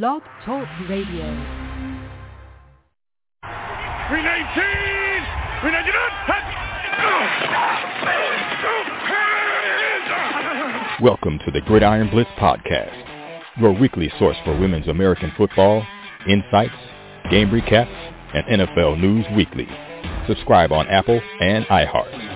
Blog Talk Radio. 319! 319! Welcome to the Gridiron Blitz Podcast, your weekly source for women's American football, insights, game recaps, and NFL news weekly. Subscribe on Apple and iHeart.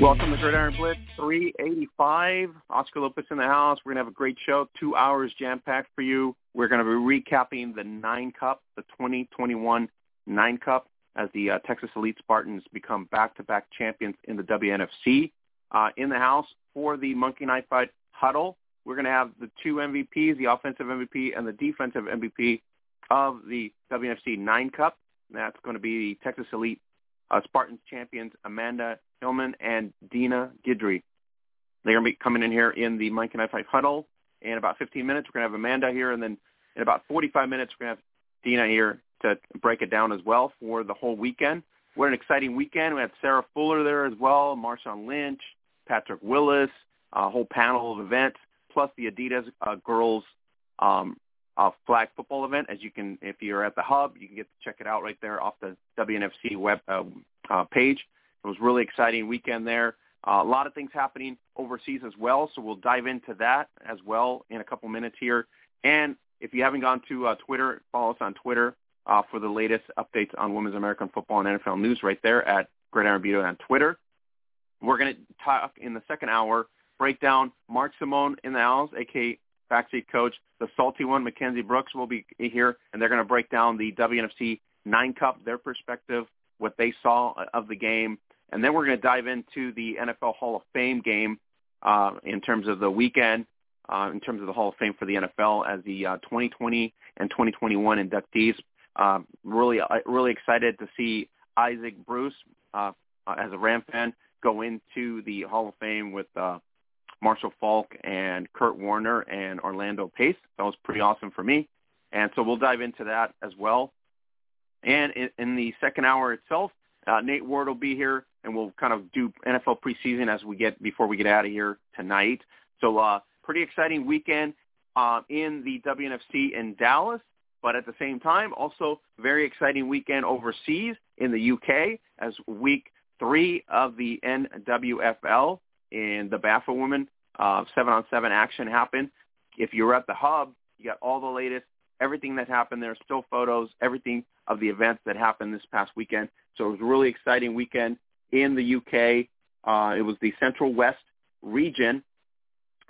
Welcome to Gridiron Blitz 385. Oscar Lopez in the house. We're going to have a great show, two hours jam-packed for you. We're going to be recapping the Nine Cup, the 2021 Nine Cup, as the uh, Texas Elite Spartans become back-to-back champions in the WNFC. Uh, in the house for the Monkey Knife Fight huddle, we're going to have the two MVPs, the offensive MVP and the defensive MVP of the WNFC Nine Cup. That's going to be the Texas Elite uh, Spartans champions Amanda Heilman and Deana Guidry. They're going to be coming in here in the Monkey Knife Fight huddle in about 15 minutes. We're going to have Amanda here, and then in about 45 minutes, we're going to have Dina here to break it down as well for the whole weekend. What an exciting weekend. We had Sarah Fuller there as well, Marshawn Lynch, Patrick Willis, a whole panel of events, plus the Adidas uh, girls um, flag football event. As you can, if you're at the hub, you can get to check it out right there off the WNFC web uh, uh, page. It was really exciting weekend there. Uh, a lot of things happening overseas as well, so we'll dive into that as well in a couple minutes here. And if you haven't gone to uh, Twitter, follow us on Twitter uh, for the latest updates on women's American football and NFL news right there at Gridiron Beat on Twitter. We're going to talk in the second hour, break down Mark Simon in the house, aka backseat coach. The salty one, Mackenzie Brooks, will be here, and they're going to break down the WNFC Nine Cup, their perspective, what they saw of the game, and then we're going to dive into the NFL Hall of Fame game uh, in terms of the weekend, uh, in terms of the Hall of Fame for the NFL as the uh, 2020 and 2021 inductees. Uh, really, uh, really excited to see Isaac Bruce uh, uh, as a Ram fan go into the Hall of Fame with uh, Marshall Faulk and Kurt Warner and Orlando Pace. That was pretty awesome for me. And so we'll dive into that as well. And in, in the second hour itself, uh, Nate Ward will be here, and we'll kind of do NFL preseason as we get before we get out of here tonight. So, uh, pretty exciting weekend uh, in the WNFC in Dallas, but at the same time, also very exciting weekend overseas in the UK as week three of the NWFL in the BAFA women uh, seven on seven action happened. If you're at the hub, you got all the latest, everything that happened there, still photos, everything of the events that happened this past weekend. So it was a really exciting weekend in the UK. Uh, it was the Central West region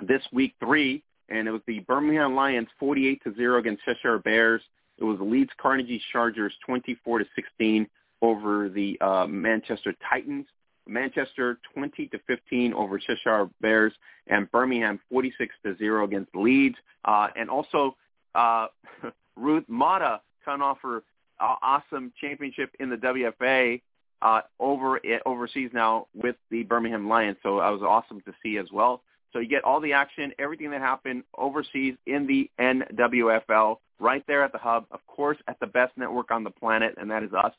this week three, and it was the Birmingham Lions 48 to zero against Cheshire Bears. It was the Leeds Carnegie Chargers 24 to 16 over the uh, Manchester Titans. Manchester 20 to 15 over Cheshire Bears, and Birmingham 46 to zero against Leeds. Uh, and also uh, Ruth Mata coming off her uh, awesome championship in the WFA uh, over overseas now with the Birmingham Lions. So that was awesome to see as well. So you get all the action, everything that happened overseas in the NWFL right there at the hub, of course, at the best network on the planet, and that is us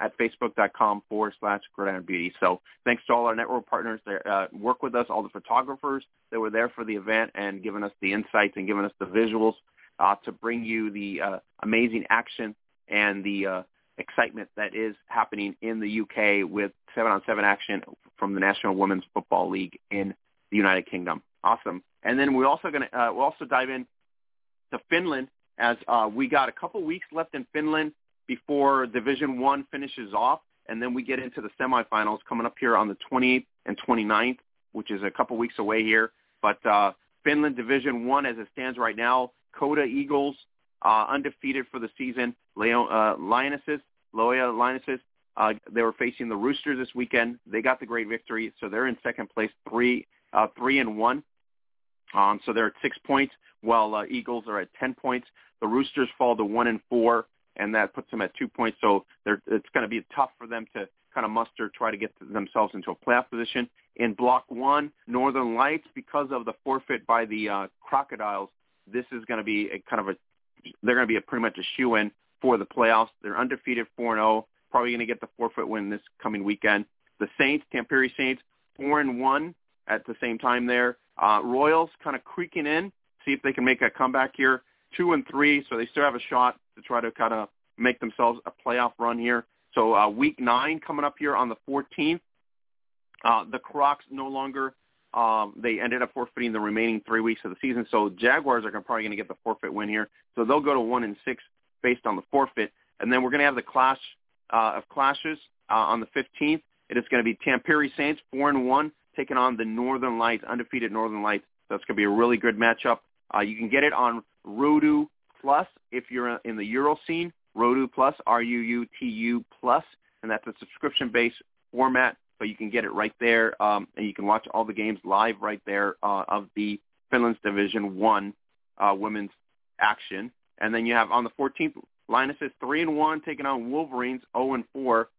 at facebook.com forward slash gridiron beauty. So thanks to all our network partners that uh, work with us, all the photographers that were there for the event and giving us the insights and giving us the visuals uh, to bring you the uh, amazing action and the uh, excitement that is happening in the UK with seven-on-seven action from the National Women's Football League in the United Kingdom. Awesome. And then we're also going to uh, we'll also dive in to Finland as uh, we got a couple weeks left in Finland before Division One finishes off, and then we get into the semifinals coming up here on the 28th and 29th, which is a couple weeks away here. But uh, Finland Division One, as it stands right now, Coda Eagles uh, undefeated for the season. Leo, uh, Lionesses, Loya Lionesses, uh, they were facing the Roosters this weekend. They got the great victory, so they're in second place, three, uh, three and one. Um, so they're at six points, while uh, Eagles are at ten points. The Roosters fall to one and four, and that puts them at two points. So it's going to be tough for them to kind of muster, try to get themselves into a playoff position. In Block One, Northern Lights, because of the forfeit by the uh, Crocodiles, this is going to be a kind of a they're going to be a pretty much a shoe in for the playoffs. They're undefeated, four and zero. Oh, probably going to get the forfeit win this coming weekend. The Saints, Tampere Saints, four and one at the same time there. Uh, Royals kind of creaking in, see if they can make a comeback here. Two and three, so they still have a shot to try to kind of make themselves a playoff run here. So uh, week nine coming up here on the 14th. Uh, the Crocs no longer um, they ended up forfeiting the remaining three weeks of the season. So Jaguars are probably going to get the forfeit win here. So they'll go to one and six based on the forfeit. And then we're going to have the clash uh, of clashes uh, on the 15th. It is going to be Tampere Saints four and one taking on the Northern Lights, undefeated Northern Lights. It's going to be a really good matchup. Uh, you can get it on Ruutu Plus if you're in the Euro scene. Ruutu Plus, R-U-U-T-U Plus, and that's a subscription-based format but you can get it right there, um, and you can watch all the games live right there uh, of the Finland's Division One uh, women's action. And then you have on the 14th, Linus is three and one taking on Wolverines, 0 and four.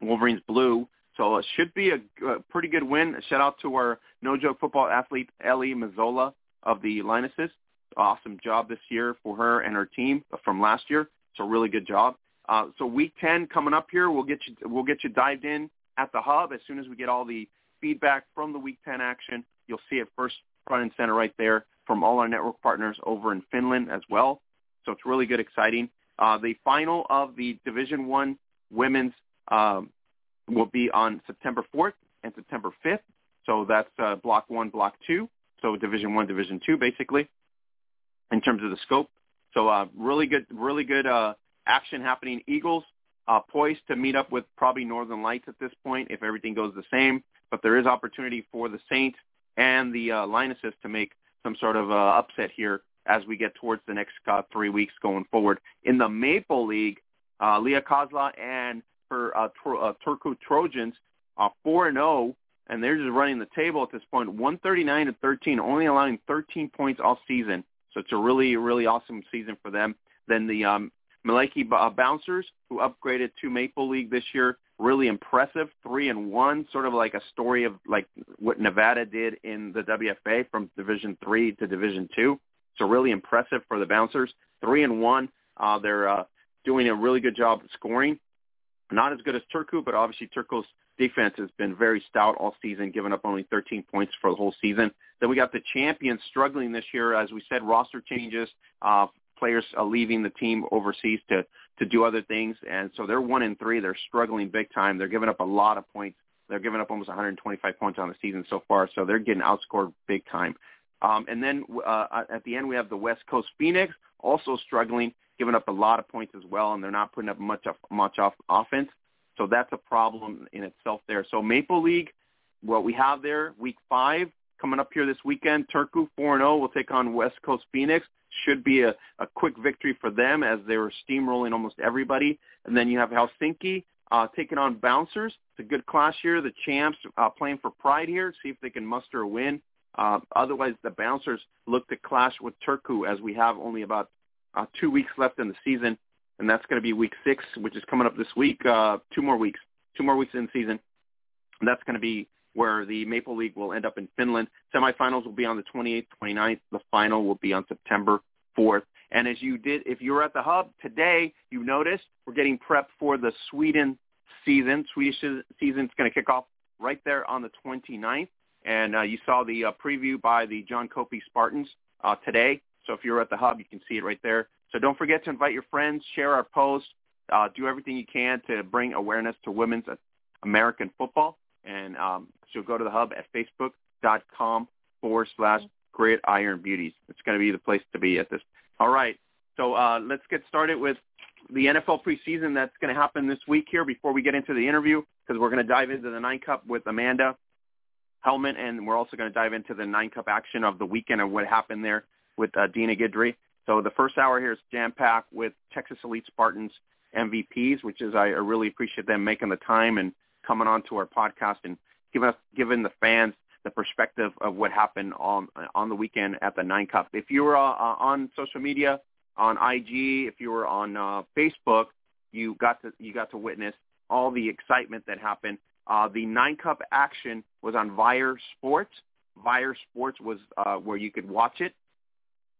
Wolverines blue, so it should be a, a pretty good win. Shout out to our no joke football athlete Ellie Mazzola of the Linuses. Awesome job this year for her and her team from last year. So really good job. Uh, so week 10 coming up here, we'll get you we'll get you dived in at the hub. As soon as we get all the feedback from the Week 10 action, you'll see it first front and center right there from all our network partners over in Finland as well. So it's really good, exciting. Uh, the final of the Division One women's um, will be on September 4th and September 5th. So that's uh, Block One, Block Two. So Division One, Division Two, basically, in terms of the scope. So uh, really good, really good uh, action happening. Eagles uh, poised to meet up with probably Northern Lights at this point if everything goes the same. But there is opportunity for the Saints and the uh, to make some sort of uh, upset here as we get towards the next uh, three weeks going forward. In the Maple League, uh, Leah Kozla and her uh, uh, Turku Trojans are 4-0, and they're just running the table at this point, 139 and 13, only allowing 13 points all season. So it's a really, really awesome season for them. Then the um, Malaki uh, Bouncers, who upgraded to Maple League this year, really impressive, three and one, sort of like a story of like what Nevada did in the WFA from Division three to Division two. So really impressive for the Bouncers, three and one. Uh, they're uh, doing a really good job scoring. Not as good as Turku, but obviously Turku's defense has been very stout all season, giving up only 13 points for the whole season. Then we got the champions struggling this year, as we said, roster changes. Uh, players uh, leaving the team overseas to to do other things, and so they're one and three. They're struggling big time. They're giving up a lot of points. They're giving up almost 125 points on the season so far, so they're getting outscored big time. Um, and then uh, at the end, we have the West Coast Phoenix also struggling, giving up a lot of points as well, and they're not putting up much of much off offense. So that's a problem in itself there. So Maple League, what we have there, week five coming up here this weekend, Turku 4-0 will take on West Coast Phoenix should be a, a quick victory for them as they were steamrolling almost everybody. And then you have Helsinki uh, taking on Bouncers. It's a good clash here. The champs uh, playing for pride here. See if they can muster a win. Uh, otherwise, the Bouncers look to clash with Turku as we have only about uh, two weeks left in the season, and that's going to be week six, which is coming up this week. Uh, two more weeks, two more weeks in season. And that's going to be where the Maple League will end up in Finland. Semifinals will be on the 28th, 29th. The final will be on September 4th. And as you did, if you were at the hub today, you noticed we're getting prepped for the Sweden season. Swedish season is going to kick off right there on the 29th. And uh, you saw the uh, preview by the John Copey Spartans uh, today. So if you're at the hub, you can see it right there. So don't forget to invite your friends, share our post, uh, do everything you can to bring awareness to women's American football. And um, so go to the hub at facebook.com forward slash gridiron beauties. It's going to be the place to be at this. All right. So uh, let's get started with the NFL preseason that's going to happen this week here before we get into the interview because we're going to dive into the nine cup with Amanda Heilman and we're also going to dive into the nine cup action of the weekend and what happened there with uh, Deana Guidry. So the first hour here is jam-packed with Texas Elite Spartans MVPs, which is I really appreciate them making the time and coming on to our podcast and giving us giving the fans the perspective of what happened on on the weekend at the Nine Cup. If you were uh, uh on social media, on IG, if you were on uh, Facebook, you got to you got to witness all the excitement that happened. Uh, the Nine Cup action was on Vyre Sports. Vyre Sports was uh, where you could watch it,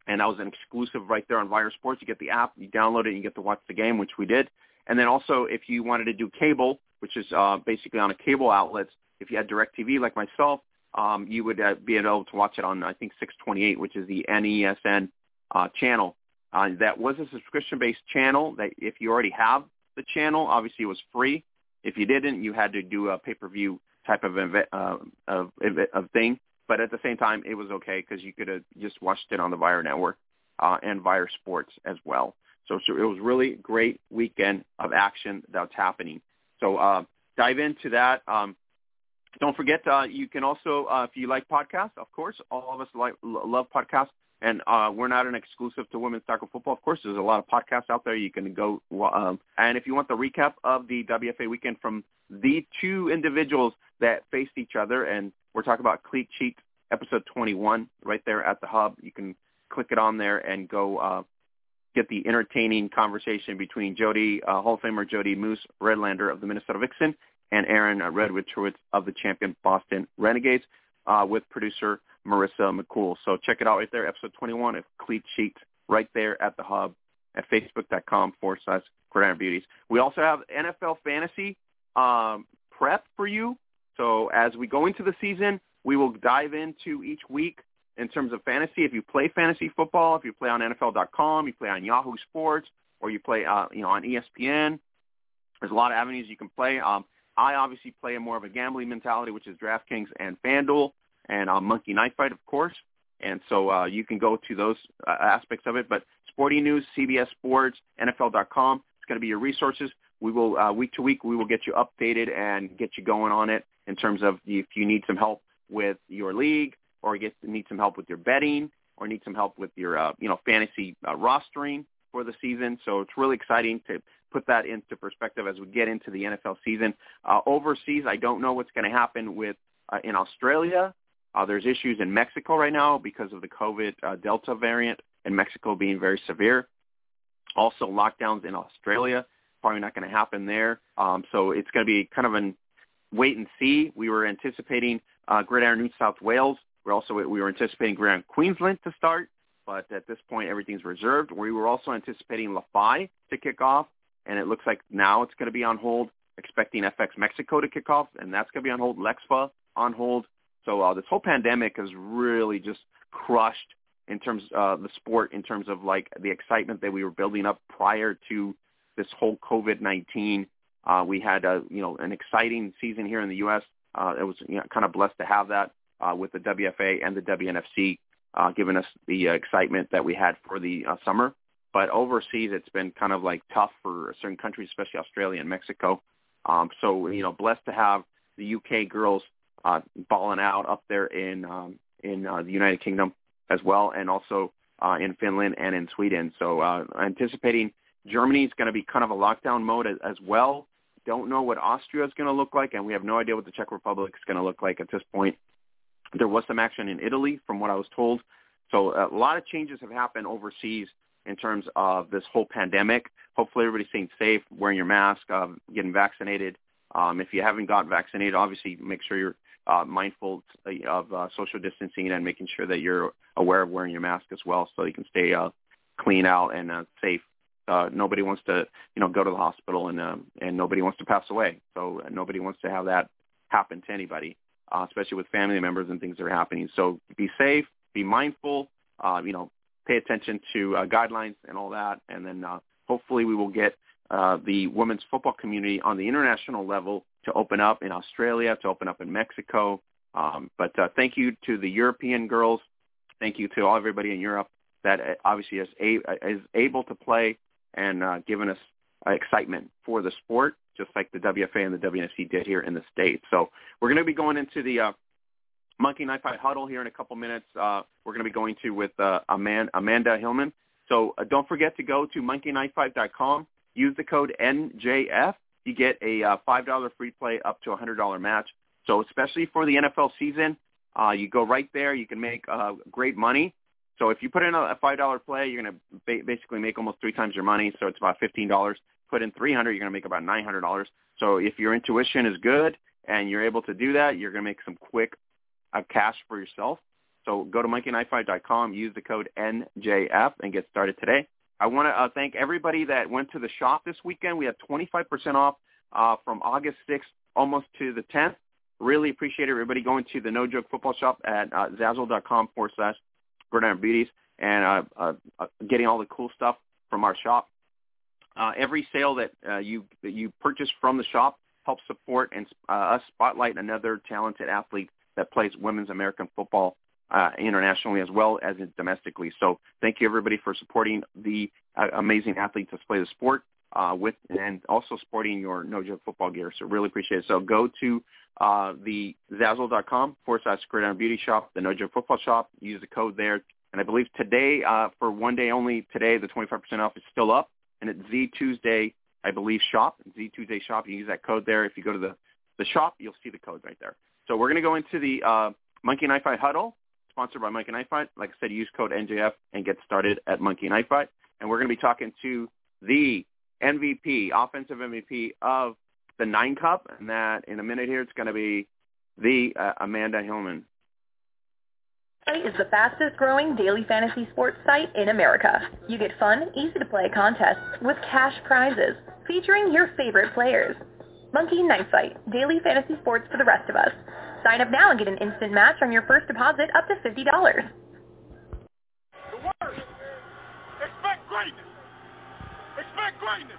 and that was an exclusive right there on Vyre Sports. You get the app, you download it, and you get to watch the game, which we did. And then also, if you wanted to do cable, which is uh, basically on a cable outlets, if you had DirecTV like myself, um, you would uh, be able to watch it on I think 628, which is the NESN uh, channel. Uh, that was a subscription-based channel. That if you already have the channel, obviously it was free. If you didn't, you had to do a pay-per-view type of event, uh, of, of thing. But at the same time, it was okay because you could have just watched it on the Vyre network uh, and Vyre Sports as well. So, so it was really great weekend of action that's happening. So uh, dive into that. Um, don't forget, uh, you can also, uh, if you like podcasts, of course, all of us like love podcasts, and uh, we're not an exclusive to women's soccer football. Of course, there's a lot of podcasts out there you can go. Um, and if you want the recap of the WFA weekend from the two individuals that faced each other, and we're talking about Cleat Sheet episode 21 right there at the hub. You can click it on there and go uh, get the entertaining conversation between Jody, uh, Hall of Famer Jody Moose Redlander of the Minnesota Vixen and Aaron Redwood Truitt of the champion Boston Renegades uh, with producer Marissa McCool. So check it out right there, episode 21 of Cleat Sheets right there at the hub at facebook.com forward slash Beauties. We also have NFL Fantasy um, prep for you. So as we go into the season, we will dive into each week in terms of fantasy. If you play fantasy football, if you play on NFL.com, you play on Yahoo Sports, or you play uh, you know on ESPN, there's a lot of avenues you can play. Um, I obviously play more of a gambling mentality, which is DraftKings and FanDuel and uh, Monkey Knife Fight, of course. And so uh, you can go to those uh, aspects of it. But Sporting News, CBS Sports, NFL.com, it's going to be your resources. We will uh, week to week we will get you updated and get you going on it in terms of if you need some help with your league or get need some help with your betting or need some help with your uh, you know fantasy uh, rostering for the season. So it's really exciting to put that into perspective as we get into the NFL season. Uh, overseas, I don't know what's going to happen with uh, in Australia. Uh, there's issues in Mexico right now because of the COVID uh, Delta variant in Mexico being very severe. Also, lockdowns in Australia probably not going to happen there. Um, so it's going to be kind of an wait and see. We were anticipating uh, Gridiron New South Wales. We're also we were anticipating Gridiron Queensland to start, but at this point everything's reserved. We were also anticipating LaFi to kick off, and it looks like now it's going to be on hold. Expecting FX Mexico to kick off, and that's going to be on hold. Lexfa on hold. So uh, this whole pandemic has really just crushed in terms of uh, the sport, in terms of like the excitement that we were building up prior to this whole COVID-19. Uh, we had a, you know, an exciting season here in the U.S. Uh, it was you know, kind of blessed to have that uh, with the WFA and the WNFC uh, giving us the uh, excitement that we had for the uh, summer. But overseas, it's been kind of like tough for certain countries, especially Australia and Mexico. Um, so, you know, blessed to have the UK girls uh, balling out up there in um, in uh, the United Kingdom as well, and also uh, in Finland and in Sweden. So, uh, anticipating Germany is going to be kind of a lockdown mode as, as well don't know what Austria is going to look like, and we have no idea what the Czech Republic is going to look like at this point. There was some action in Italy, from what I was told. So a lot of changes have happened overseas in terms of this whole pandemic. Hopefully everybody's staying safe, wearing your mask, uh, getting vaccinated. Um, if you haven't gotten vaccinated, obviously make sure you're uh, mindful of uh, social distancing and making sure that you're aware of wearing your mask as well so you can stay uh, clean out and uh, safe uh, nobody wants to, you know, go to the hospital and um, and nobody wants to pass away. So uh, nobody wants to have that happen to anybody, uh, especially with family members and things that are happening. So be safe, be mindful, uh, you know, pay attention to uh, guidelines and all that, and then uh, hopefully we will get uh, the women's football community on the international level to open up in Australia, to open up in Mexico. Um, but uh, thank you to the European girls. Thank you to all everybody in Europe that uh, obviously is, a- is able to play and uh, given us uh, excitement for the sport, just like the WFA and the WNFC did here in the States. So we're going to be going into the uh, Monkey Knife Fight Huddle here in a couple minutes. Uh, we're going to be going to with uh, Amanda, Amanda Heilman. So uh, don't forget to go to monkeyknifefight.com. Use the code NJF. You get a uh, $5 free play up to a $100 match. So especially for the NFL season, uh, you go right there. You can make uh, great money. So if you put in a five dollar play, you're going to ba- basically make almost three times your money. So it's about fifteen dollars. Put in three hundred, you're going to make about nine hundred dollars. So if your intuition is good and you're able to do that, you're going to make some quick uh, cash for yourself. So go to monkeyknifefight.com, use the code NJF, and get started today. I want to uh, thank everybody that went to the shop this weekend. We had 25% off uh, from August 6th almost to the 10th. Really appreciate everybody going to the No Joke Football Shop at uh, Zazzle.com forward slash Gridiron Beauties and uh, uh, uh, getting all the cool stuff from our shop. Uh, every sale that uh, you that you purchase from the shop helps support and uh, us spotlight another talented athlete that plays women's American football uh, internationally as well as domestically. So thank you everybody for supporting the uh, amazing athletes that play the sport uh, with and also sporting your No Joke football gear. So really appreciate it. So go to uh, the Zazzle.com forward slash Gridiron Beauty Shop, the No Joke Football Shop. Use the code there. And I believe today, uh, for one day only, today the 25% off is still up. And at Z Tuesday, I believe, shop, Z Tuesday shop, you use that code there. If you go to the, the shop, you'll see the code right there. So we're going to go into the uh, Monkey Knife Fight Huddle, sponsored by Monkey Knife Fight. Like I said, use code NJF and get started at Monkey Knife Fight. And we're going to be talking to the MVP, offensive MVP of the Nine Cup, and that in a minute here it's going to be the uh, Amanda Heilman. is the fastest growing daily fantasy sports site in America. You get fun, easy to play contests with cash prizes featuring your favorite players. Monkey Knife Fight, daily fantasy sports for the rest of us. Sign up now and get an instant match on your first deposit up to $50. The word. Expect greatness. Expect greatness.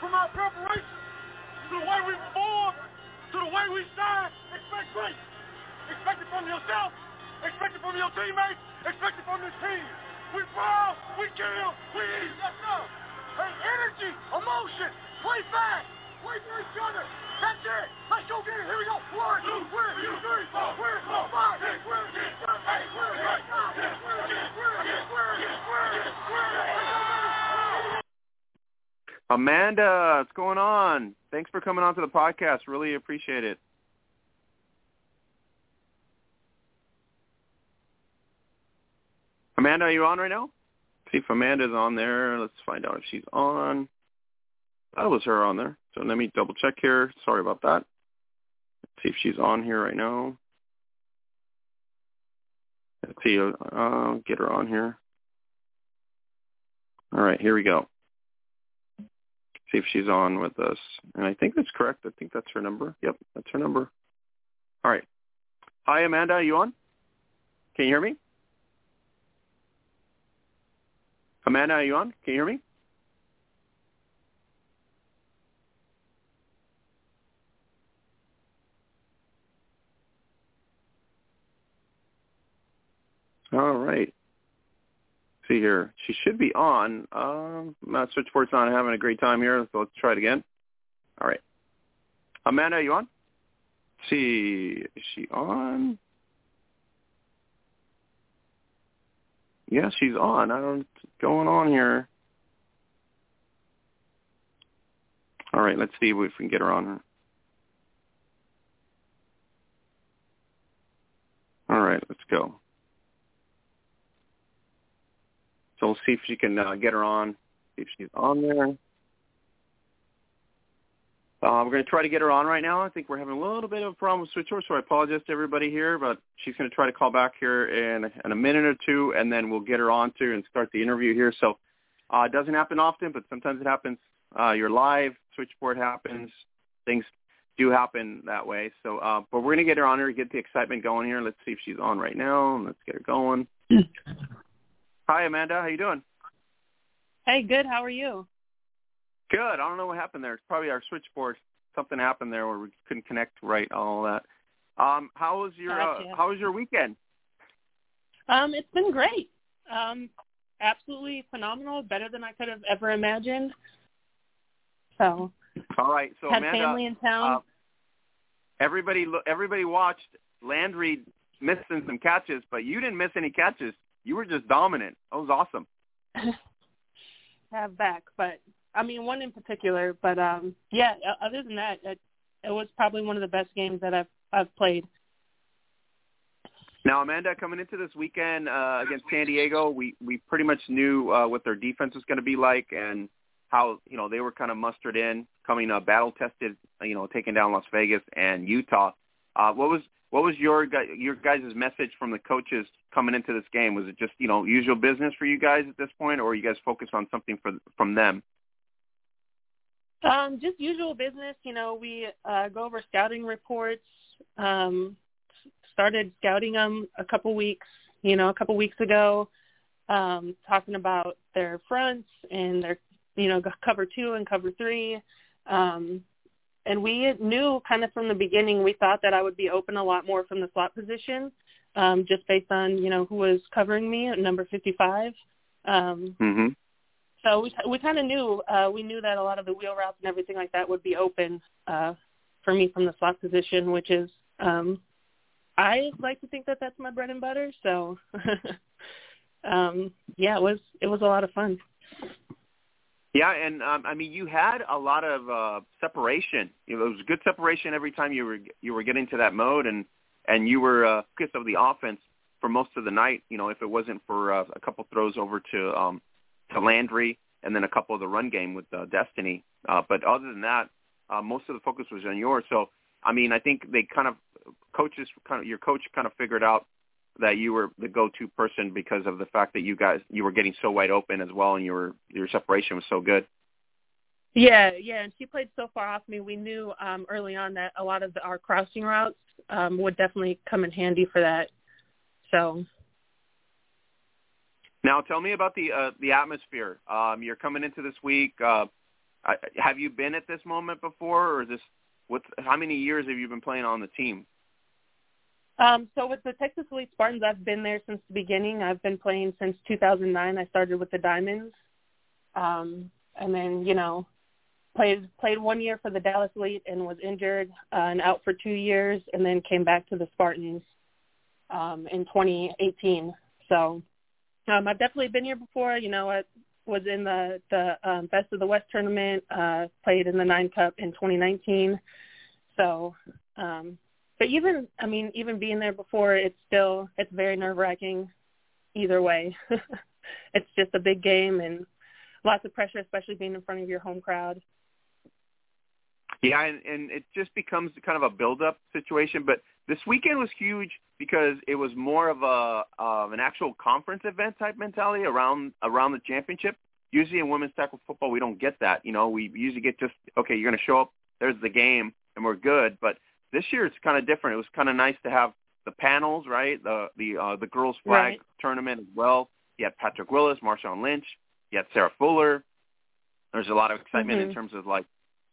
From our preparation to the way we perform, to the way we shine, expect greatness. Expect it from yourself. Expect it from your teammates. Expect it from this team. We brawl, we kill, we eat. Yes, sir. Hey, energy, emotion, play fast, play for each other. That's it. Let's go get it. Here we go. One, two, three, four, three, four, Amanda, what's going on? Thanks for coming on to the podcast. Really appreciate it. Amanda, are you on right now? See if Amanda's on there. Let's find out if she's on. That was her on there. So let me double check here. Sorry about that. Let's see if she's on here right now. Let's see. Uh, get her on here. All right, here we go. See if she's on with us. And I think that's correct. I think that's her number. Yep, that's her number. All right. Hi, Amanda. Are you on? Can you hear me? Amanda, are you on? Can you hear me? All right. See here. She should be on. Um, my switchboard's not having a great time here, so let's try it again. All right. Amanda, are you on? Let's see, is she on? Yeah, she's on. I don't what's going on here. All right, let's see if we can get her on. All right, let's go. So we'll see if she can uh, get her on, see if she's on there. Uh, we're going to try to get her on right now. I think we're having a little bit of a problem with switchover, so I apologize to everybody here, but she's going to try to call back here in, in a minute or two, and then we'll get her on to and start the interview here. So uh, it doesn't happen often, but sometimes it happens. Uh, you're live, switchboard happens, things do happen that way. So, uh, but we're going to get her on here, get the excitement going here. Let's see if she's on right now. And let's get her going. Hi, Amanda. How you doing? Hey, good. How are you? Good. I don't know what happened there. It's probably our switchboard. Something happened there where we couldn't connect right. All that. Um, how was your Gotcha. uh, How was your weekend? Um, it's been great. Um, absolutely phenomenal. Better than I could have ever imagined. So All right. So had Amanda, family in town. uh, everybody everybody watched Landry missing some catches, but you didn't miss any catches. You were just dominant. That was awesome. have back, but I mean one in particular. But um, yeah. Other than that, it, it was probably one of the best games that I've I've played. Now, Amanda, coming into this weekend uh, against San Diego, we we pretty much knew uh, what their defense was going to be like and how you know they were kind of mustered in, coming uh, battle tested, you know, taking down Las Vegas and Utah. Uh, what was what was your your guys' message from the coaches coming into this game? Was it just you know usual business for you guys at this point, or you guys focused on something for, from them? Um, just usual business. You know, we uh, go over scouting reports. Um, started scouting them a couple weeks, you know, a couple weeks ago, um, talking about their fronts and their, you know, cover two and cover three. Um, and we knew kind of from the beginning, we thought that I would be open a lot more from the slot position, um, just based on, you know, who was covering me at number 55. Um, mm-hmm. So we we kind of knew uh, we knew that a lot of the wheel routes and everything like that would be open uh, for me from the slot position, which is um, I like to think that that's my bread and butter. So um, yeah, it was it was a lot of fun. Yeah, and um, I mean, you had a lot of uh, separation. It was good separation every time you were you were getting to that mode, and and you were uh, focused of the offense for most of the night. You know, if it wasn't for uh, a couple throws over to um, to Landry and then a couple of the run game with uh, Destiny. Uh, but other than that, uh, most of the focus was on yours. So, I mean, I think they kind of coaches kind of your coach kind of figured out that you were the go-to person because of the fact that you guys you were getting so wide open as well, and your your separation was so good. Yeah, yeah, and she played so far off me. We knew um, early on that a lot of the, our crossing routes um, would definitely come in handy for that. So now, tell me about the uh, the atmosphere. Um, you're coming into this week. Uh, have you been at this moment before, or is this what? How many years have you been playing on the team? Um, so with the Texas Elite Spartans, I've been there since the beginning. I've been playing since 2009. I started with the Diamonds, um, and then you know played played one year for the Dallas Elite and was injured uh, and out for two years, and then came back to the Spartans um, in 2018. So um, I've definitely been here before. You know, I was in the the um, Best of the West tournament. Uh, played in the Nine Cup in 2019. So, um, but even I mean, even being there before, it's still it's very nerve wracking. Either way, it's just a big game and lots of pressure, especially being in front of your home crowd. Yeah, and, and it just becomes kind of a build-up situation. But this weekend was huge because it was more of a of an actual conference event type mentality around around the championship. Usually in women's tackle football, we don't get that. You know, we usually get just okay, you're going to show up, there's the game, and we're good. But this year it's kind of different. It was kind of nice to have the panels, right? The the uh, the girls flag right. tournament as well. You had Patrick Willis, Marshawn Lynch, you had Sarah Fuller. There's a lot of excitement mm-hmm. in terms of like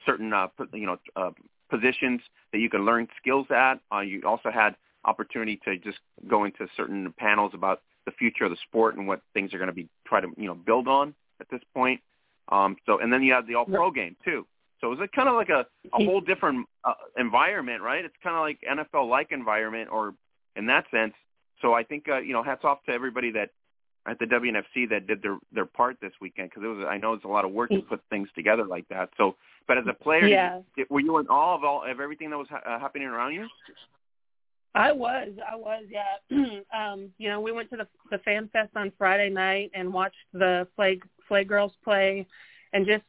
certain uh, you know uh, positions that you can learn skills at. Uh, you also had opportunity to just go into certain panels about the future of the sport and what things are going to be try to you know build on at this point. Um, so and then you have the All Pro game too. So it was kind of like a, a whole different uh, environment, right? It's kind of like NFL-like environment, or in that sense. So I think uh, you know, hats off to everybody that at the WNFC that did their their part this weekend because it was I know it's a lot of work to put things together like that. So, but as a player, yeah. did, were you in awe of all of everything that was ha- uh, happening around you? I was, I was, yeah. um, you know, we went to the the fan fest on Friday night and watched the flag flag girls play, and just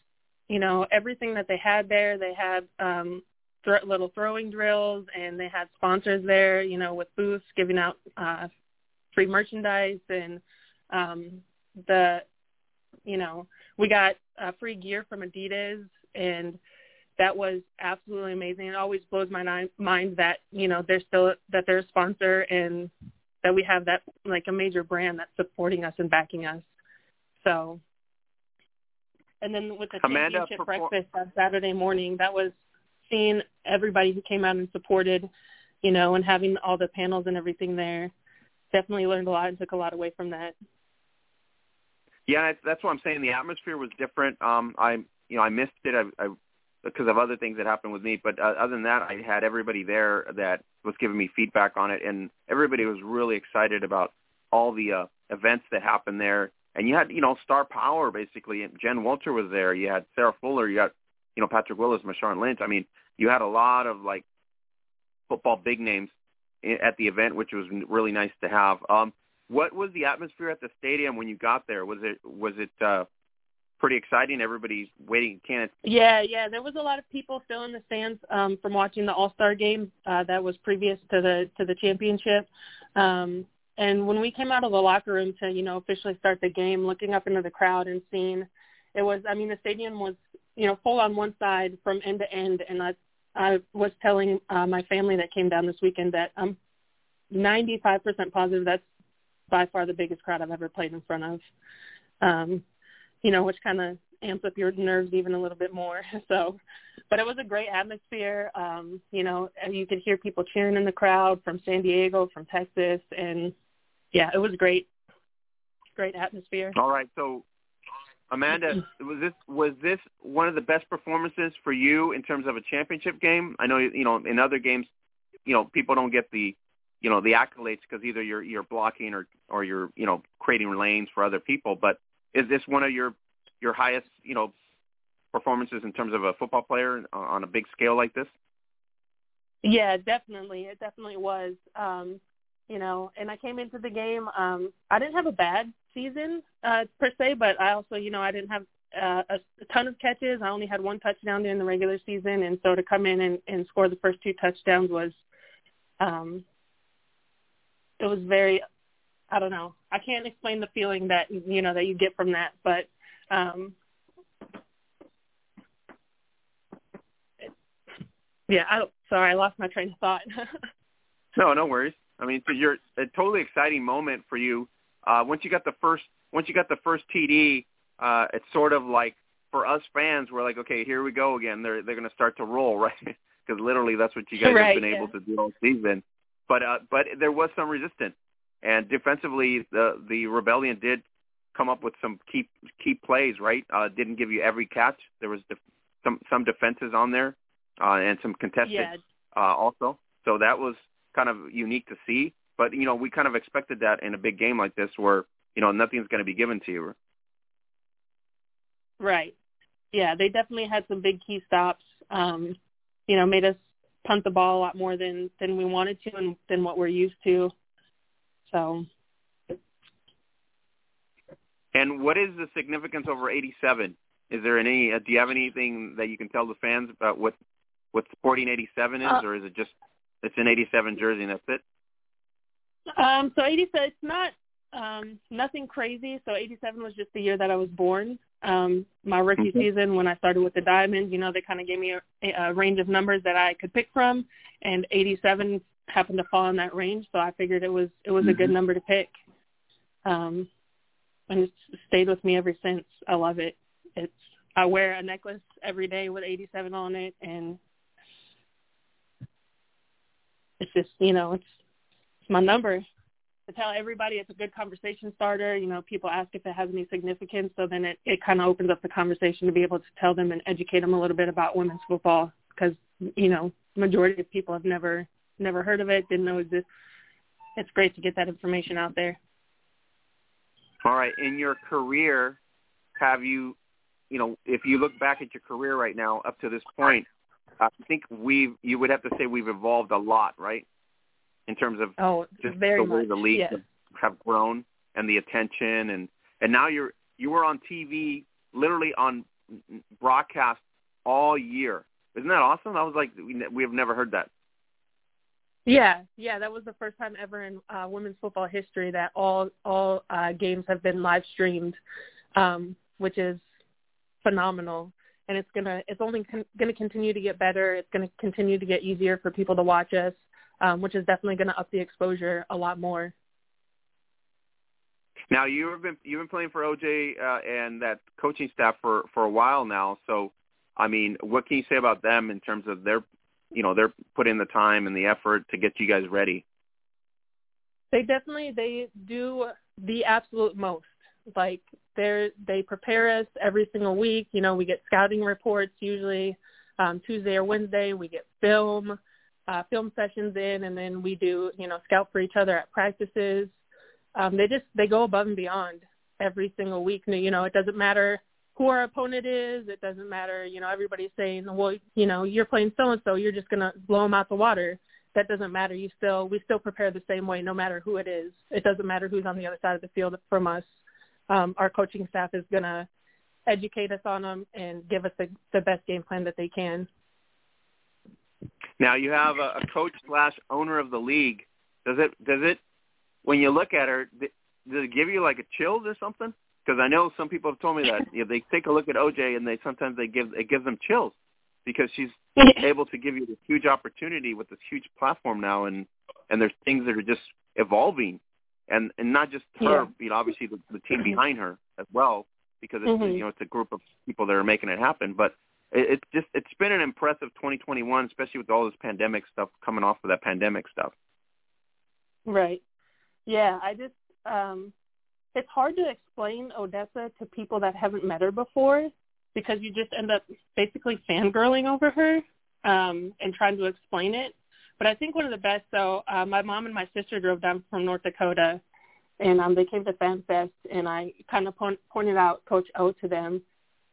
you know everything that they had there. They had um, th- little throwing drills, and they had sponsors there. You know, with booths giving out uh, free merchandise, and um, the you know we got uh, free gear from Adidas and that was absolutely amazing. It always blows my mind that you know they're still that they're a sponsor and that we have that like a major brand that's supporting us and backing us. So, and then with the Amanda, championship perform- breakfast on Saturday morning, that was seeing everybody who came out and supported, you know, and having all the panels and everything there. Definitely learned a lot and took a lot away from that. Yeah, that's what I'm saying. The atmosphere was different. Um, I, you know, I missed it. I, I because of other things that happened with me. But uh, other than that, I had everybody there that was giving me feedback on it, and everybody was really excited about all the uh, events that happened there. And you had, you know, star power basically. Jen Welter was there. You had Sarah Fuller. You got, you know, Patrick Willis, Marshawn Lynch. I mean, you had a lot of like football big names at the event, which was really nice to have. Um, what was the atmosphere at the stadium when you got there? Was it was it uh, pretty exciting. Everybody's waiting. Can it? Yeah, yeah. There was a lot of people still in the stands um, from watching the All Star game uh, that was previous to the to the championship. Um, and when we came out of the locker room to you know officially start the game, looking up into the crowd and seeing it was. I mean, the stadium was you know full on one side from end to end, and I I was telling uh, my family that came down this weekend that I'm 95% positive that's by far the biggest crowd I've ever played in front of. Um, you know, which kind of amps up your nerves even a little bit more. So, but it was a great atmosphere. Um, you know, you could hear people cheering in the crowd from San Diego, from Texas, and yeah, it was great. Great atmosphere. All right, so Amanda, was this was this one of the best performances for you in terms of a championship game? I know you know in other games, you know people don't get the you know the accolades because either you're you're blocking or or you're you know creating lanes for other people. But is this one of your your highest you know performances in terms of a football player on a big scale like this? Yeah, definitely. It definitely was. Um, you know, and I came into the game. Um, I didn't have a bad season uh, per se, but I also, you know, I didn't have uh, a, ton of catches. I only had one touchdown during the regular season, and so to come in and, and score the first two touchdowns was, um, it was very, I don't know. I can't explain the feeling that you know that you get from that, but um, yeah. I sorry, I lost my train of thought. no, no worries. I mean, so you're a totally exciting moment for you. Uh, once you got the first, once you got the first TD, uh, it's sort of like for us fans, we're like, okay, here we go again. They're they're going to start to roll, right? Because literally, that's what you guys right, have been yeah. able to do all season. But uh, but there was some resistance, and defensively, the the rebellion did come up with some key key plays. Right, uh, didn't give you every catch. There was def- some some defenses on there, uh, and some contested yeah. uh, also. So that was kind of unique to see. But you know, we kind of expected that in a big game like this, where you know nothing's going to be given to you. Right. Yeah, they definitely had some big key stops. Um, you know, made us punt the ball a lot more than than we wanted to and than what we're used to. So. And what is the significance over 87? Is there any? Uh, do you have anything that you can tell the fans about what what Sporting 87 is, uh, or is it just it's an 87 jersey and that's it? Um, so 87, it's not um, nothing crazy. So 87 was just the year that I was born. Um, my rookie Mhm. season when I started with the Diamonds, you know, they kind of gave me a, a range of numbers that I could pick from, and 87 happened to fall in that range. So I figured it was it was a good Mhm. number to pick. Um, and it's stayed with me ever since. I love it. It's I wear a necklace every day with 87 on it, and it's just you know it's it's my number to tell everybody it's a good conversation starter you know people ask if it has any significance so then it it kind of opens up the conversation to be able to tell them and educate them a little bit about women's football because you know majority of people have never never heard of it didn't know it exists it's great to get that information out there All right. In your career, have you, you know, if you look back at your career right now up to this point, I think we've you would have to say we've evolved a lot, right? In terms of oh just the way much the league yes. have, have grown and the attention and and now you're you were on TV literally on broadcast all year. Isn't that awesome? I was like we, we have never heard that. Yeah, yeah, that was the first time ever in uh, women's football history that all all uh, games have been live streamed, um, which is phenomenal. And it's gonna it's only con- gonna continue to get better. It's gonna continue to get easier for people to watch us, um, which is definitely gonna up the exposure a lot more. Now you've been you've been playing for OJ uh, and that coaching staff for for a while now. So, I mean, what can you say about them in terms of their, you know, they're putting the time and the effort to get you guys ready? They definitely they do the absolute most. Like they're they prepare us every single week. You know, we get scouting reports usually um, Tuesday or Wednesday. We get film uh, film sessions in, and then we do you know scout for each other at practices. Um, they just they go above and beyond every single week. You know, it doesn't matter who our opponent is. It doesn't matter. You know, everybody's saying, well, you know, you're playing so and so. You're just gonna blow them out the water. That doesn't matter. You still we still prepare the same way, no matter who it is. It doesn't matter who's on the other side of the field from us. Um, our coaching staff is gonna educate us on them and give us the, the best game plan that they can. Now you have a, a coach slash owner of the league. Does it does it when you look at her does it give you like a chills or something? Because I know some people have told me that you know, they take a look at OJ and they sometimes they give it gives them chills. because she's able to give you this huge opportunity with this huge platform now, and and there's things that are just evolving, and and not just her, Yeah. you know, obviously the, the team behind her as well, because it's Mhm. you know it's a group of people that are making it happen. But it, it's just it's been an impressive 2021, especially with all this pandemic stuff coming off of that pandemic stuff. Right. Yeah, I just um it's hard to explain Odessa to people that haven't met her before because you just end up basically fangirling over her um and trying to explain it. But I think one of the best so uh, my mom and my sister drove down from North Dakota and um they came to Fan Fest and I kind of point, pointed out Coach O to them.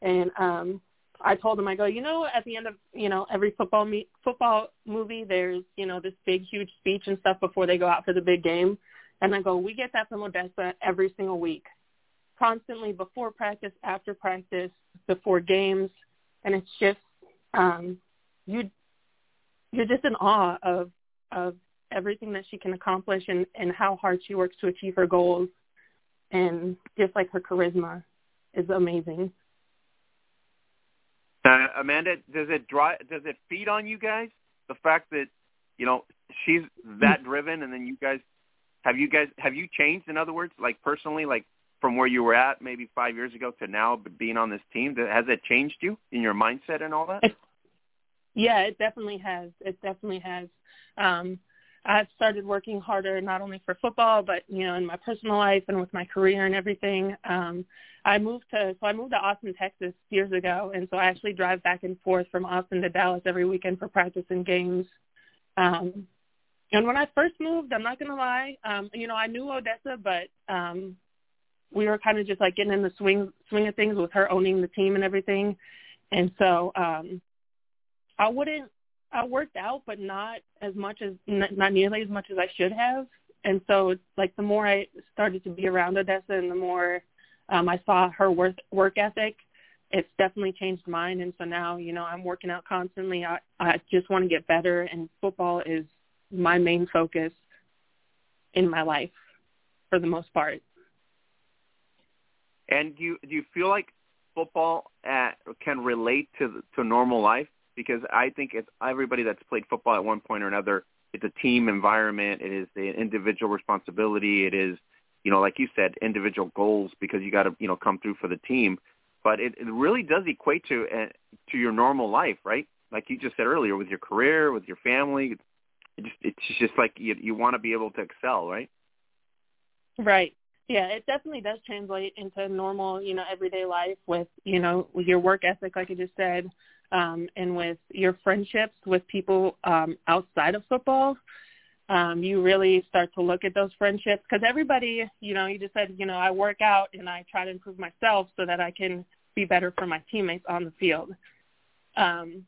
And um I told them I go, you know, at the end of you know every football meet football movie, there's you know this big huge speech and stuff before they go out for the big game, and I go, we get that from Odessa every single week, constantly before practice, after practice, before games, and it's just um, you you're just in awe of of everything that she can accomplish and and how hard she works to achieve her goals, and just like her charisma is amazing. Uh, Amanda, does it dry? Does it feed on you guys? The fact that you know she's that driven, and then you guys have you guys have you changed? In other words, like personally, like from where you were at maybe five years ago to now, being on this team, has it changed you in your mindset and all that? Yeah, it definitely has. It definitely has. Um, I've started working harder not only for football, but you know, in my personal life and with my career and everything. Um, I moved to so I moved to Austin, Texas years ago, and so I actually drive back and forth from Austin to Dallas every weekend for practice and games. Um, and when I first moved, I'm not gonna lie, um, you know, I knew Odessa, but um, we were kind of just like getting in the swing swing of things with her owning the team and everything. And so um, I wouldn't I worked out, but not as much as not nearly as much as I should have. And so, like the more I started to be around Odessa, and the more um, I saw her work work ethic, it's definitely changed mine. And so now, you know, I'm working out constantly. I I just want to get better, and football is my main focus in my life for the most part. And do you do you feel like football at, can relate to to normal life? Because I think it's everybody that's played football at one point or another. It's a team environment. It is the individual responsibility. It is, you know, like you said, individual goals because you got to, you know, come through for the team. But it, it really does equate to uh, to your normal life, right? Like you just said earlier, with your career, with your family. It just, it's just like you you want to be able to excel, right? Right. Yeah, it definitely does translate into normal, you know, everyday life with, you know, your work ethic, like I just said, um, and with your friendships with people um, outside of football. Um, you really start to look at those friendships because everybody, you know, you just said, you know, I work out and I try to improve myself so that I can be better for my teammates on the field. Um,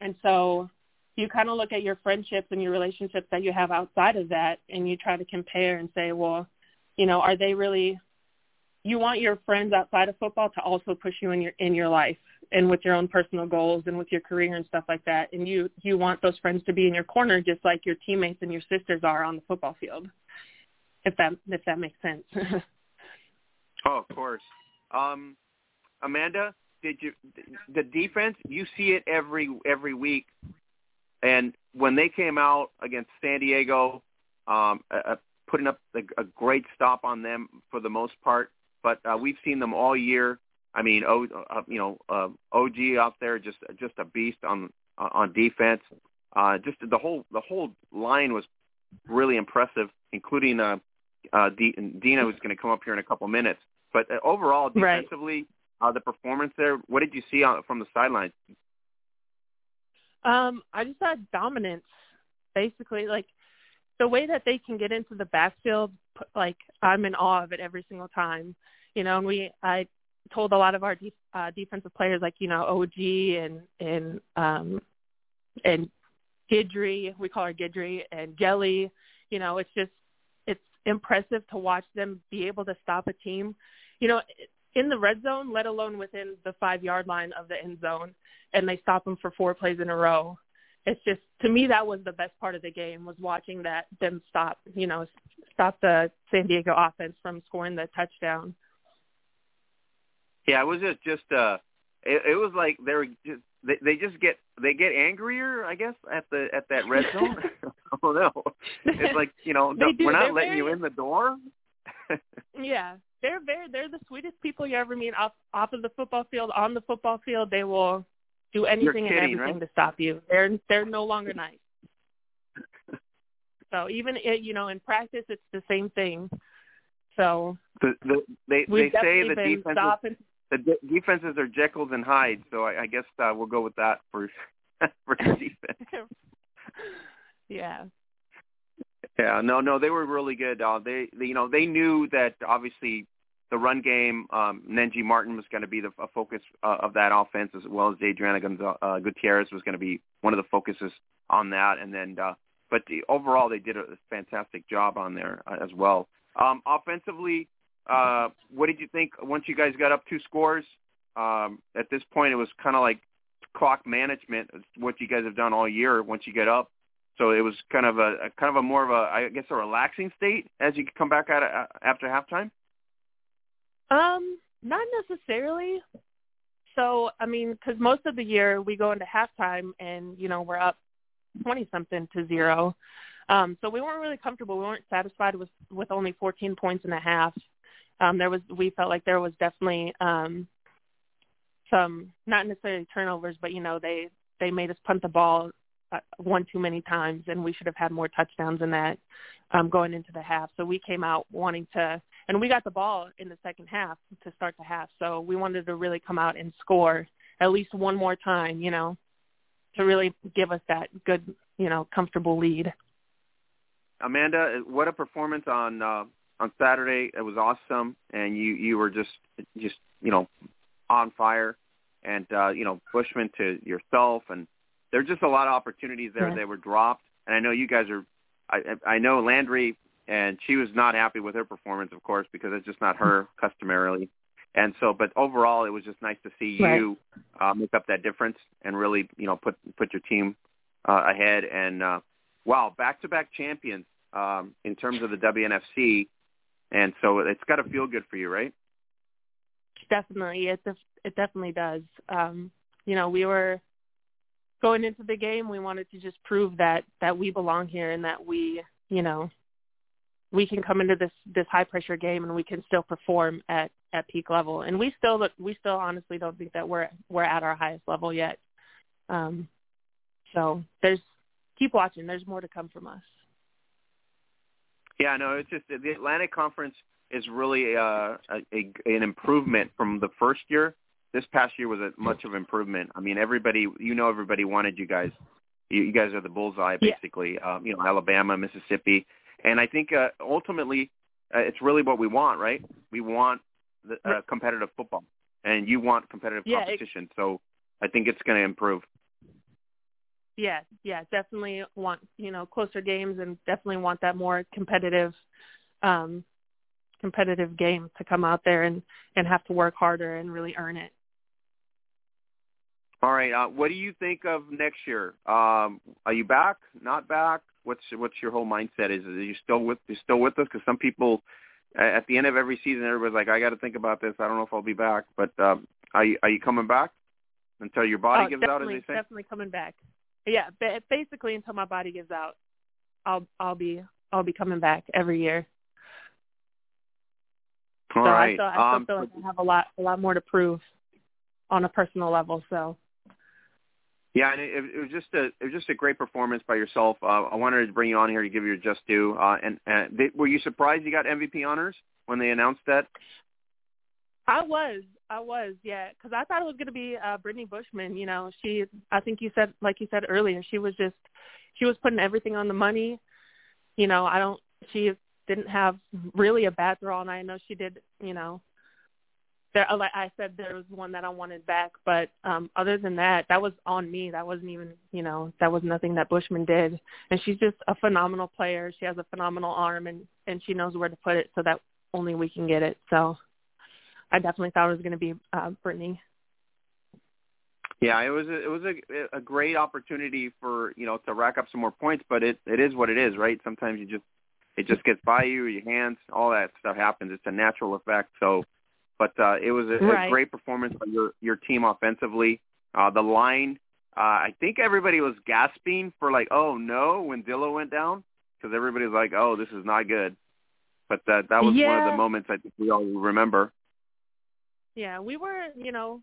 and so you kind of look at your friendships and your relationships that you have outside of that and you try to compare and say, well, you know, are they really you want your friends outside of football to also push you in your in your life and with your own personal goals and with your career and stuff like that. And you you want those friends to be in your corner just like your teammates and your sisters are on the football field. If that if that makes sense. oh, of course. Um Amanda, did you the defense, you see it every every week. And when they came out against San Diego, um, uh, putting up a, a great stop on them for the most part. But uh, we've seen them all year. I mean, o, uh, you know, uh, OG out there just just a beast on on defense. Uh, just the whole the whole line was really impressive, including uh, uh, D- Deana, who's going to come up here in a couple minutes. But uh, overall, defensively, right. uh, the performance there. What did you see on, from the sidelines? Um, I just saw dominance, basically. Like the way that they can get into the backfield, like I'm in awe of it every single time. You know, and we, I told a lot of our de- uh, defensive players, like you know, OG and and um, and Guidry, we call her Guidry and Jelly. You know, it's just it's impressive to watch them be able to stop a team. You know, in the red zone, let alone within the five yard line of the end zone, and they stop them for four plays in a row it's just to me that was the best part of the game was watching that them stop you know stop the San Diego offense from scoring the touchdown. Yeah, it was just just uh it, it was like they were just they they just get they get angrier, I guess, at the at that red zone. I don't know. It's like you know we're not They're letting very- you in the door. Yeah, they're very they're the sweetest people you ever meet off off of the football field. On the football field, they will do anything and everything right? to stop you. They're they're no longer nice. So even it, you know in practice, it's the same thing. So the, the, they they say the defenses the de- defenses are Jekylls and Hyde. so I, I guess uh, we'll go with that for for the defense. yeah, Yeah, no, no, they were really good. Uh, they, they, you know, they knew that obviously the run game, um, Nenji Martin was going to be the a focus uh, of that offense, as well as Adriana uh, Gutierrez was going to be one of the focuses on that. And then, uh, but the, overall, they did a fantastic job on there uh, as well. Um, offensively, uh, what did you think once you guys got up two scores? Um, at this point, it was kind of like clock management, what you guys have done all year. Once you get up, so it was kind of a, a kind of a more of a I guess a relaxing state as you come back out of, after halftime. Um, not necessarily. So I mean, because most of the year we go into halftime and you know we're up twenty something to zero. Um, so we weren't really comfortable. We weren't satisfied with with only 14 points and a half. Um, there was we felt like there was definitely um, some not necessarily turnovers, but you know they they made us punt the ball uh, one too many times, and we should have had more touchdowns than that um, going into the half. So we came out wanting to, and we got the ball in the second half to start the half. So we wanted to really come out and score at least one more time, you know, to really give us that good, you know, comfortable lead. Amanda, what a performance on uh, on Saturday! It was awesome, and you you were just just you know on fire, and uh, you know Bushman to yourself, and there are just a lot of opportunities there Yeah. that were dropped, and I know you guys are. I I know Landry, and she was not happy with her performance, of course, because it's just not her customarily. And so, but overall, it was just nice to see Right. you uh, make up that difference and really, you know, put put your team uh, ahead. And uh, wow, back-to-back champions um, in terms of the WNFC, and so it's got to feel good for you, right? Definitely, it def- it definitely does. Um, you know, we were going into the game. We wanted to just prove that that we belong here and that we, you know, we can come into this this high pressure game and we can still perform at at peak level. And we still look, we still honestly don't think that we're we're at our highest level yet. Um, so there's keep watching. There's more to come from us. Yeah, no, it's just the Atlantic Conference is really uh, a, a an improvement from the first year. This past year was a much of improvement. I mean, everybody, you know, everybody wanted you guys. You, you guys are the bullseye, Yeah. basically. Um, you know, Alabama, Mississippi, and I think uh, ultimately, uh, it's really what we want, right? We want the, uh, competitive football, and you want competitive Yeah, it- competition. so I think it's going to improve. yeah, yeah, definitely want you know closer games and definitely want that more competitive, um, competitive game to come out there and and have to work harder and really earn it. All right. Uh, what do you think of next year? Um, are you back? Not back? What's what's your whole mindset? Is are you still with you still with us? Because some people at the end of every season, everybody's like, I got to think about this. I don't know if I'll be back. But um, are you are you coming back until your body Oh, gives out, as definitely, they say? definitely coming back. Yeah, ba- basically until my body gives out, I'll I'll be I'll be coming back every year. All so I still I still Um, feel like I have a lot a lot more to prove on a personal level. So Yeah, and it, it was just a it was just a great performance by yourself. Uh, I wanted to bring you on here to give you your just due. Uh, and and they, were you surprised you got MVP honors when they announced that? I was, I was, yeah, because I thought it was going to be uh, Brittany Bushman. You know, she, I think you said, like you said earlier, she was just, she was putting everything on the money. You know, I don't, she didn't have really a bad throw night. I know she did, you know, there, like I said, there was one that I wanted back, but um other than that, that was on me. That wasn't even, you know, that was nothing that Bushman did. And she's just a phenomenal player. She has a phenomenal arm, and and she knows where to put it so that only we can get it. So. I definitely thought it was going to be uh, Brittany. Yeah, it was a, it was a a great opportunity for you know to rack up some more points, but it it is what it is, right? Sometimes you just it just gets by you, your hands, all that stuff happens. It's a natural effect. So, but uh, it was a, Right. a great performance by your your team offensively. Uh, the line, uh, I think everybody was gasping for like, oh no, when Dillo went down, because everybody's like, oh, this is not good. But that that was yeah. one of the moments I think we all remember. Yeah, we were, you know,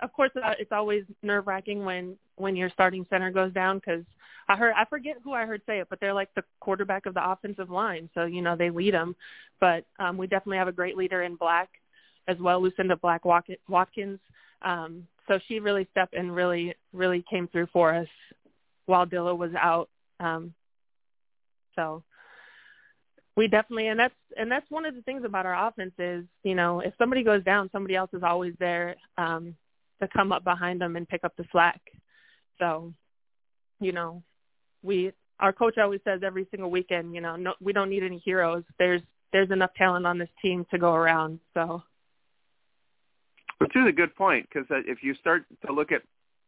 of course uh, it's always nerve wracking when when your starting center goes down because I heard I forget who I heard say it, but they're like the quarterback of the offensive line, so you know they lead them. But um, we definitely have a great leader in Black as well, Lucinda Black Watkins. Um, so she really stepped and really really came through for us while Dilla was out. Um, so we definitely and that's and that's one of the things about our offense is you know if somebody goes down somebody else is always there um to come up behind them and pick up the slack so you know we our coach always says every single weekend you know no we don't need any heroes there's there's enough talent on this team to go around so which is a good point because if you start to look at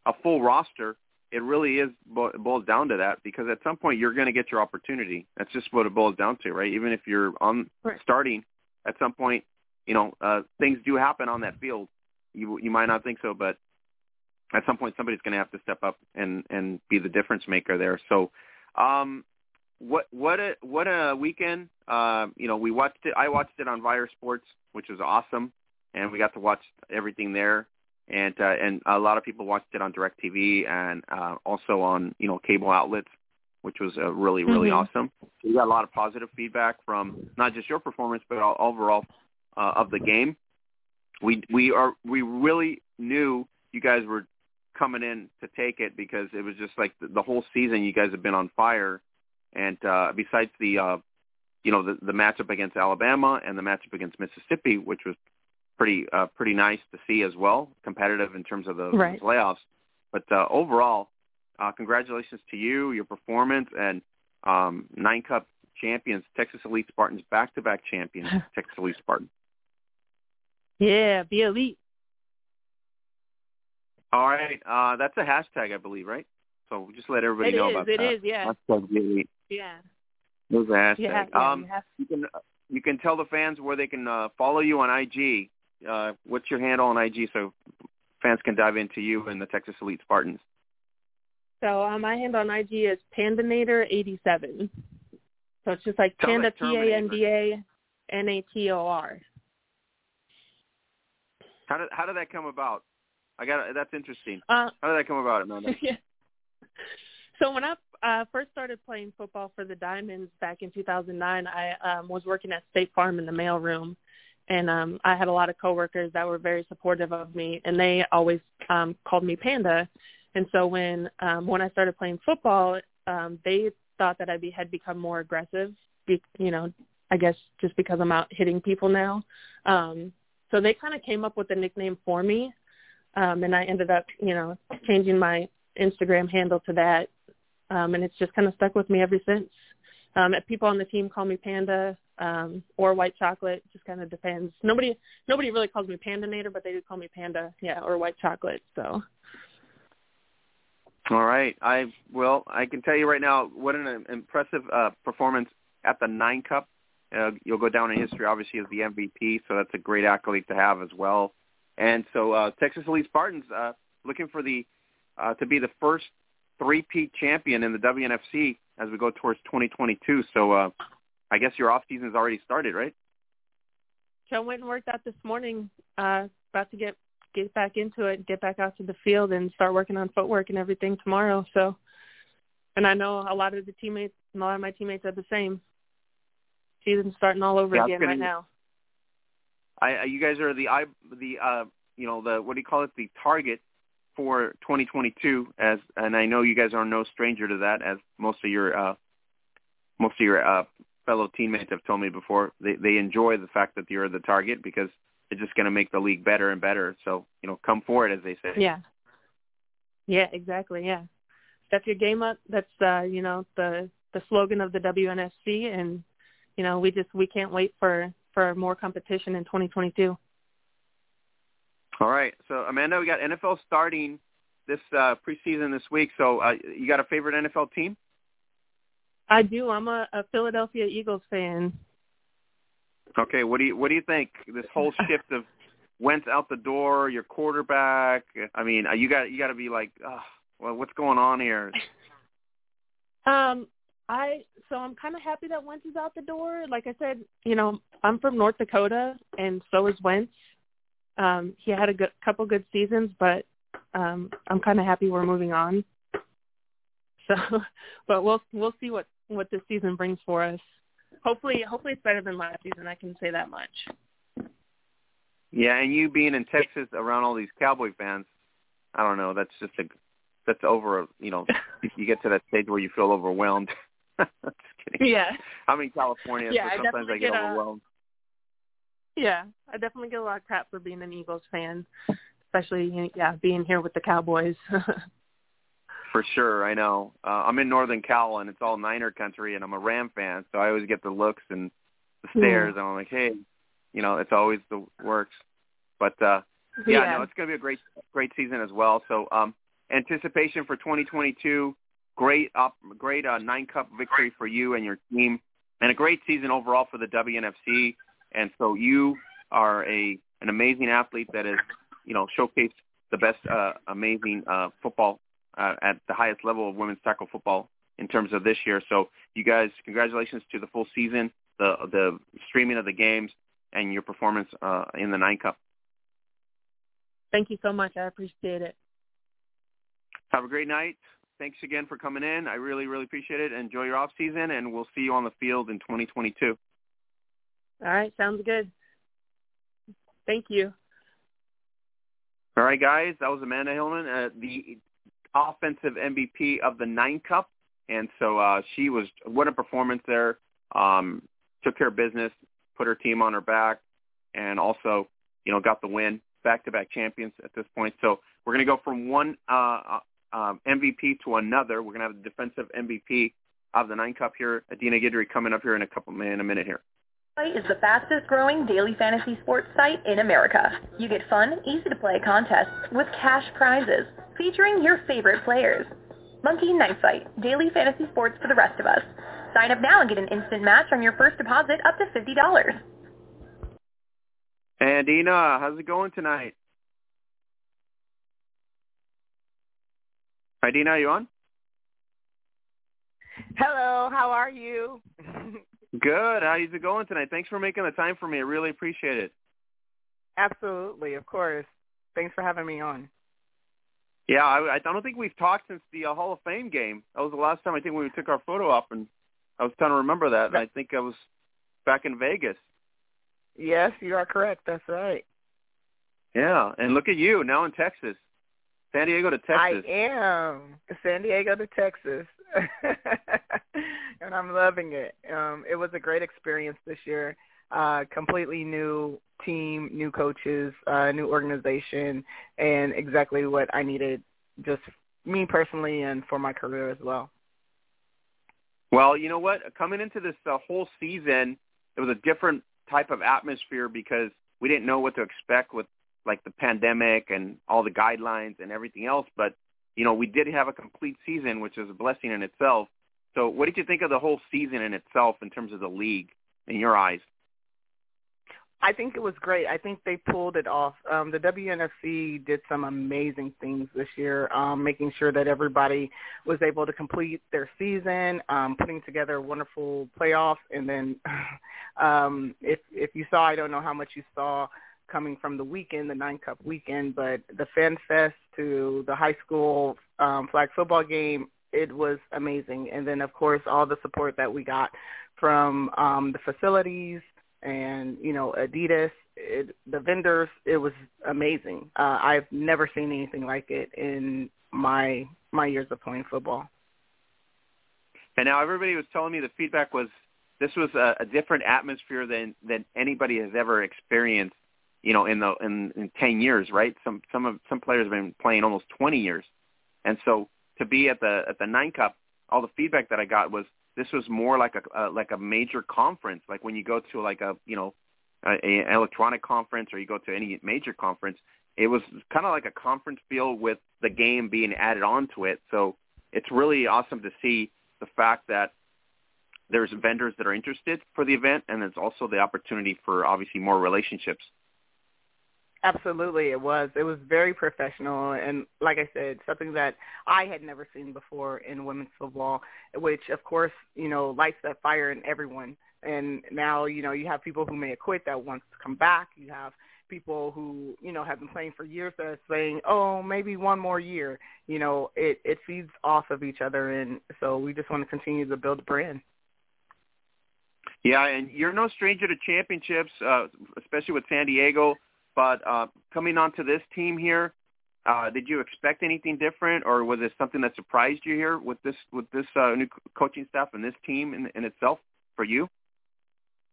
a full roster it really is boils down to that because at some point you're going to get your opportunity. That's just what it boils down to, right? Even if you're on right. starting, at some point, you know, uh, things do happen on that field. You you might not think so, but at some point somebody's going to have to step up and and be the difference maker there. So, um, what what a what a weekend! Uh, you know, we watched it. I watched it on Vyre Sports, which was awesome, and we got to watch everything there and uh, and a lot of people watched it on DirecTV and uh, also on you know cable outlets, which was uh, really really mm-hmm. awesome. We got a lot of positive feedback from not just your performance but all, overall uh, of the game. We we are we really knew you guys were coming in to take it because it was just like the, the whole season you guys have been on fire, and uh, besides the uh, you know the, the matchup against Alabama and the matchup against Mississippi, which was pretty uh, pretty nice to see as well, competitive in terms of the right. playoffs. But uh, overall, uh, congratulations to you, your performance, and um, nine Cup champions, Texas Elite Spartans, back-to-back champions, Texas Elite Spartans. Yeah, be elite. All right, uh, that's a hashtag, I believe, right? So just let everybody it know is, about it that. It is, yeah. Hashtag be elite. Yeah. There's a hashtag. Yeah, yeah, um, you, you can you can tell the fans where they can uh, follow you on IG uh, what's your handle on IG so fans can dive into you and the Texas Elite Spartans? So uh, my handle on IG is Pandanator87. So it's just like Panda that P A N D A N A T O R. How did how did that come about? I got that's interesting. Uh, how did that come about, Amanda? yeah. So when I uh, first started playing football for the Diamonds back in 2009, I um, was working at State Farm in the mailroom, and um I had a lot of coworkers that were very supportive of me and they always um called me Panda. And so when um when I started playing football, um they thought that I be, had become more aggressive, be, you know, I guess just because I'm out hitting people now. Um so they kind of came up with the nickname for me. Um and I ended up, you know, changing my Instagram handle to that. Um and it's just kind of stuck with me ever since. Um if people on the team call me Panda um, or white chocolate. Just kind of depends. Nobody nobody really calls me Pandanator, but they do call me Panda, yeah, or white chocolate. So. All right. I well, I can tell you right now, what an impressive uh, performance at the Nine Cup. Uh, you'll go down in history, obviously, as the MVP. So that's a great accolade to have as well. And so uh, Texas Elite Spartans uh, looking for the uh, to be the first three-peat champion in the WNFC as we go towards 2022. So uh, I guess your off season's already started, right? So went and worked out this morning. Uh, about to get get back into it, get back out to the field, and start working on footwork and everything tomorrow. So, and I know a lot of the teammates, a lot of my teammates are the same. Season's starting all over yeah, again gonna, right now. I, you guys are the I the uh you know the what do you call it the target for 2022 as and I know you guys are no stranger to that as most of your uh most of your uh fellow teammates have told me before they they enjoy the fact that you're the target because it's just going to make the league better and better. So you know, come for it, as they say. Yeah. Yeah, exactly. Yeah, step your game up. That's uh, you know the the slogan of the WNFC, and you know we just we can't wait for for more competition in 2022. All right, so Amanda, we got NFL starting this uh, preseason this week. So uh, you got a favorite NFL team? I do. I'm a, a Philadelphia Eagles fan. Okay, what do you what do you think this whole shift of Wentz out the door, your quarterback. I mean, you got you got to be like, oh, well, what's going on here? Um, I so I'm kind of happy that Wentz is out the door. Like I said, you know, I'm from North Dakota, and so is Wentz. Um, he had a good, couple good seasons, but um, I'm kind of happy we're moving on. So, but we'll we'll see what what this season brings for us. Hopefully, hopefully it's better than last season. I can say that much. Yeah, and you being in Texas around all these Cowboy fans, I don't know. That's just a that's over. You know, you get to that stage where you feel overwhelmed. just kidding. Yeah. I'm in California, yeah, so sometimes I, I get, get overwhelmed. Yeah, I definitely get a lot of crap for being an Eagles fan, especially yeah being here with the Cowboys. For sure, I know. Uh, I'm in Northern Cal, and it's all Niner country, and I'm a Ram fan, so I always get the looks and the stares, and I'm like, hey, you know, it's always the works. But uh, yeah, yeah. no, it's going to be a great, great season as well. So um, anticipation for 2022, great, up, great uh, nine cup victory for you and your team, and a great season overall for the WNFC. And so you are a an amazing athlete that has, you know, showcased the best, uh, amazing uh, football uh, at the highest level of women's tackle football in terms of this year. So you guys, congratulations to the full season, the the streaming of the games, and your performance uh, in the Nine Cup. Thank you so much. I appreciate it. Have a great night. Thanks again for coming in. I really, really appreciate it. Enjoy your off season, and we'll see you on the field in 2022. All right, sounds good. Thank you. All right, guys, that was Amanda Heilman, uh, the offensive MVP of the Nine Cup, and so uh, she was what a performance there. Um, took care of business, put her team on her back, and also you know got the win. Back-to-back champions at this point. So we're going to go from one uh, uh, um, MVP to another. We're going to have the defensive MVP of the Nine Cup here, Adina Guidry, coming up here in a couple in a minute here site is the fastest growing daily fantasy sports site in America. You get fun, easy to play contests with cash prizes featuring your favorite players. Monkey Knife Fight, daily fantasy sports for the rest of us. Sign up now and get an instant match on your first deposit up to $50. And Deana, how's it going tonight? Hi, Deana, are you on? Hello, how are you? Good. How's it going tonight? Thanks for making the time for me. I really appreciate it. Absolutely, of course. Thanks for having me on. Yeah, I, I don't think we've talked since the uh, Hall of Fame game. That was the last time I think we took our photo op, and I was trying to remember that. And I think I was back in Vegas. Yes, you are correct. That's right. Yeah, and look at you now in Texas, San Diego to Texas. I am San Diego to Texas, and I'm loving it. Um, it was a great experience this year. Uh, completely new team, new coaches, uh, new organization, and exactly what I needed, just me personally and for my career as well. Well, you know what? Coming into this uh, whole season, it was a different type of atmosphere because we didn't know what to expect with like the pandemic and all the guidelines and everything else. But you know, we did have a complete season, which is a blessing in itself. So, what did you think of the whole season in itself in terms of the league, in your eyes? I think it was great. I think they pulled it off. Um, the WNFC did some amazing things this year, um, making sure that everybody was able to complete their season, um, putting together a wonderful playoffs, and then um, if if you saw, I don't know how much you saw coming from the weekend, the Nine Cup weekend, but the Fan Fest to the high school um, flag football game, it was amazing. And then, of course, all the support that we got from um, the facilities and, you know, Adidas, it, the vendors, it was amazing. Uh, I've never seen anything like it in my my years of playing football. And now everybody was telling me the feedback was this was a, a different atmosphere than than anybody has ever experienced you know, in the in, in ten years, right? Some some of some players have been playing almost twenty years, and so to be at the at the nine cup, all the feedback that I got was this was more like a like a major conference, like when you go to like a you know a, a electronic conference or you go to any major conference. It was kind of like a conference feel with the game being added onto it. So it's really awesome to see the fact that there's vendors that are interested for the event, and there's also the opportunity for obviously more relationships Absolutely, it was. It was very professional, and like I said, something that I had never seen before in women's football. Which, of course, you know, lights that fire in everyone. And now, you know, you have people who may quit that wants to come back. You have people who you know have been playing for years that are saying, "Oh, maybe one more year." You know, it it feeds off of each other, and so we just want to continue to build a brand. Yeah, and you're no stranger to championships, uh, especially with San Diego. But uh, coming onto this team here, uh, did you expect anything different, or was it something that surprised you here with this with this uh, new coaching staff and this team in, in itself for you?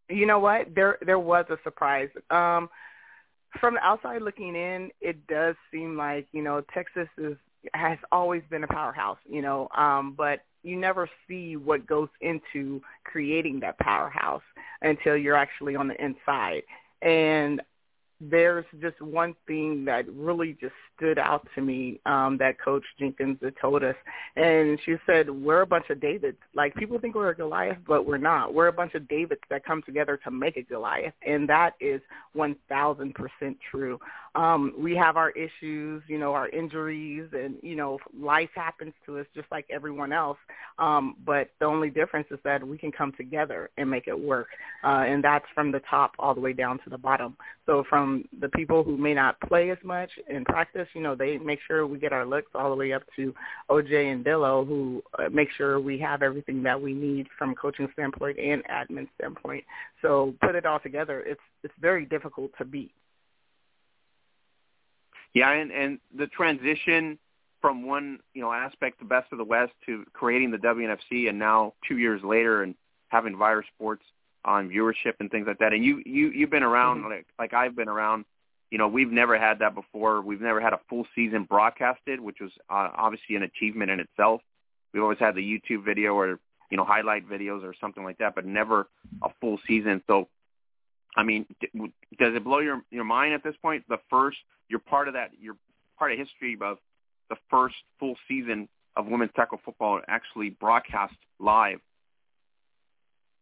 You know what? There there was a surprise. Um, from the outside looking in, it does seem like you know Texas is has always been a powerhouse. You know, um, but you never see what goes into creating that powerhouse until you're actually on the inside. And there's just one thing that really just stood out to me um, that Coach Jenkins had told us, and she said, "We're a bunch of Davids. Like people think we're a Goliath, but we're not. We're a bunch of Davids that come together to make a Goliath, and that is one thousand percent true. Um, we have our issues, you know, our injuries, and you know, life happens to us just like everyone else. Um, but the only difference is that we can come together and make it work, uh, and that's from the top all the way down to the bottom. So from the people who may not play as much in practice, you know, they make sure we get our looks all the way up to OJ and Dillo, who uh, make sure we have everything that we need from coaching standpoint and admin standpoint. So put it all together, it's it's very difficult to beat. Yeah, and and the transition from one you know aspect, the best of the West, to creating the WNFC, and now two years later, and having Vyre Sports on viewership and things like that. And you you you've been around mm-hmm. like like I've been around. You know, we've never had that before. We've never had a full season broadcasted, which was uh, obviously an achievement in itself. We've always had the YouTube video or you know highlight videos or something like that, but never a full season. So, I mean, does it blow your your mind at this point? The first, you're part of that. You're part of history of the first full season of women's tackle football actually broadcast live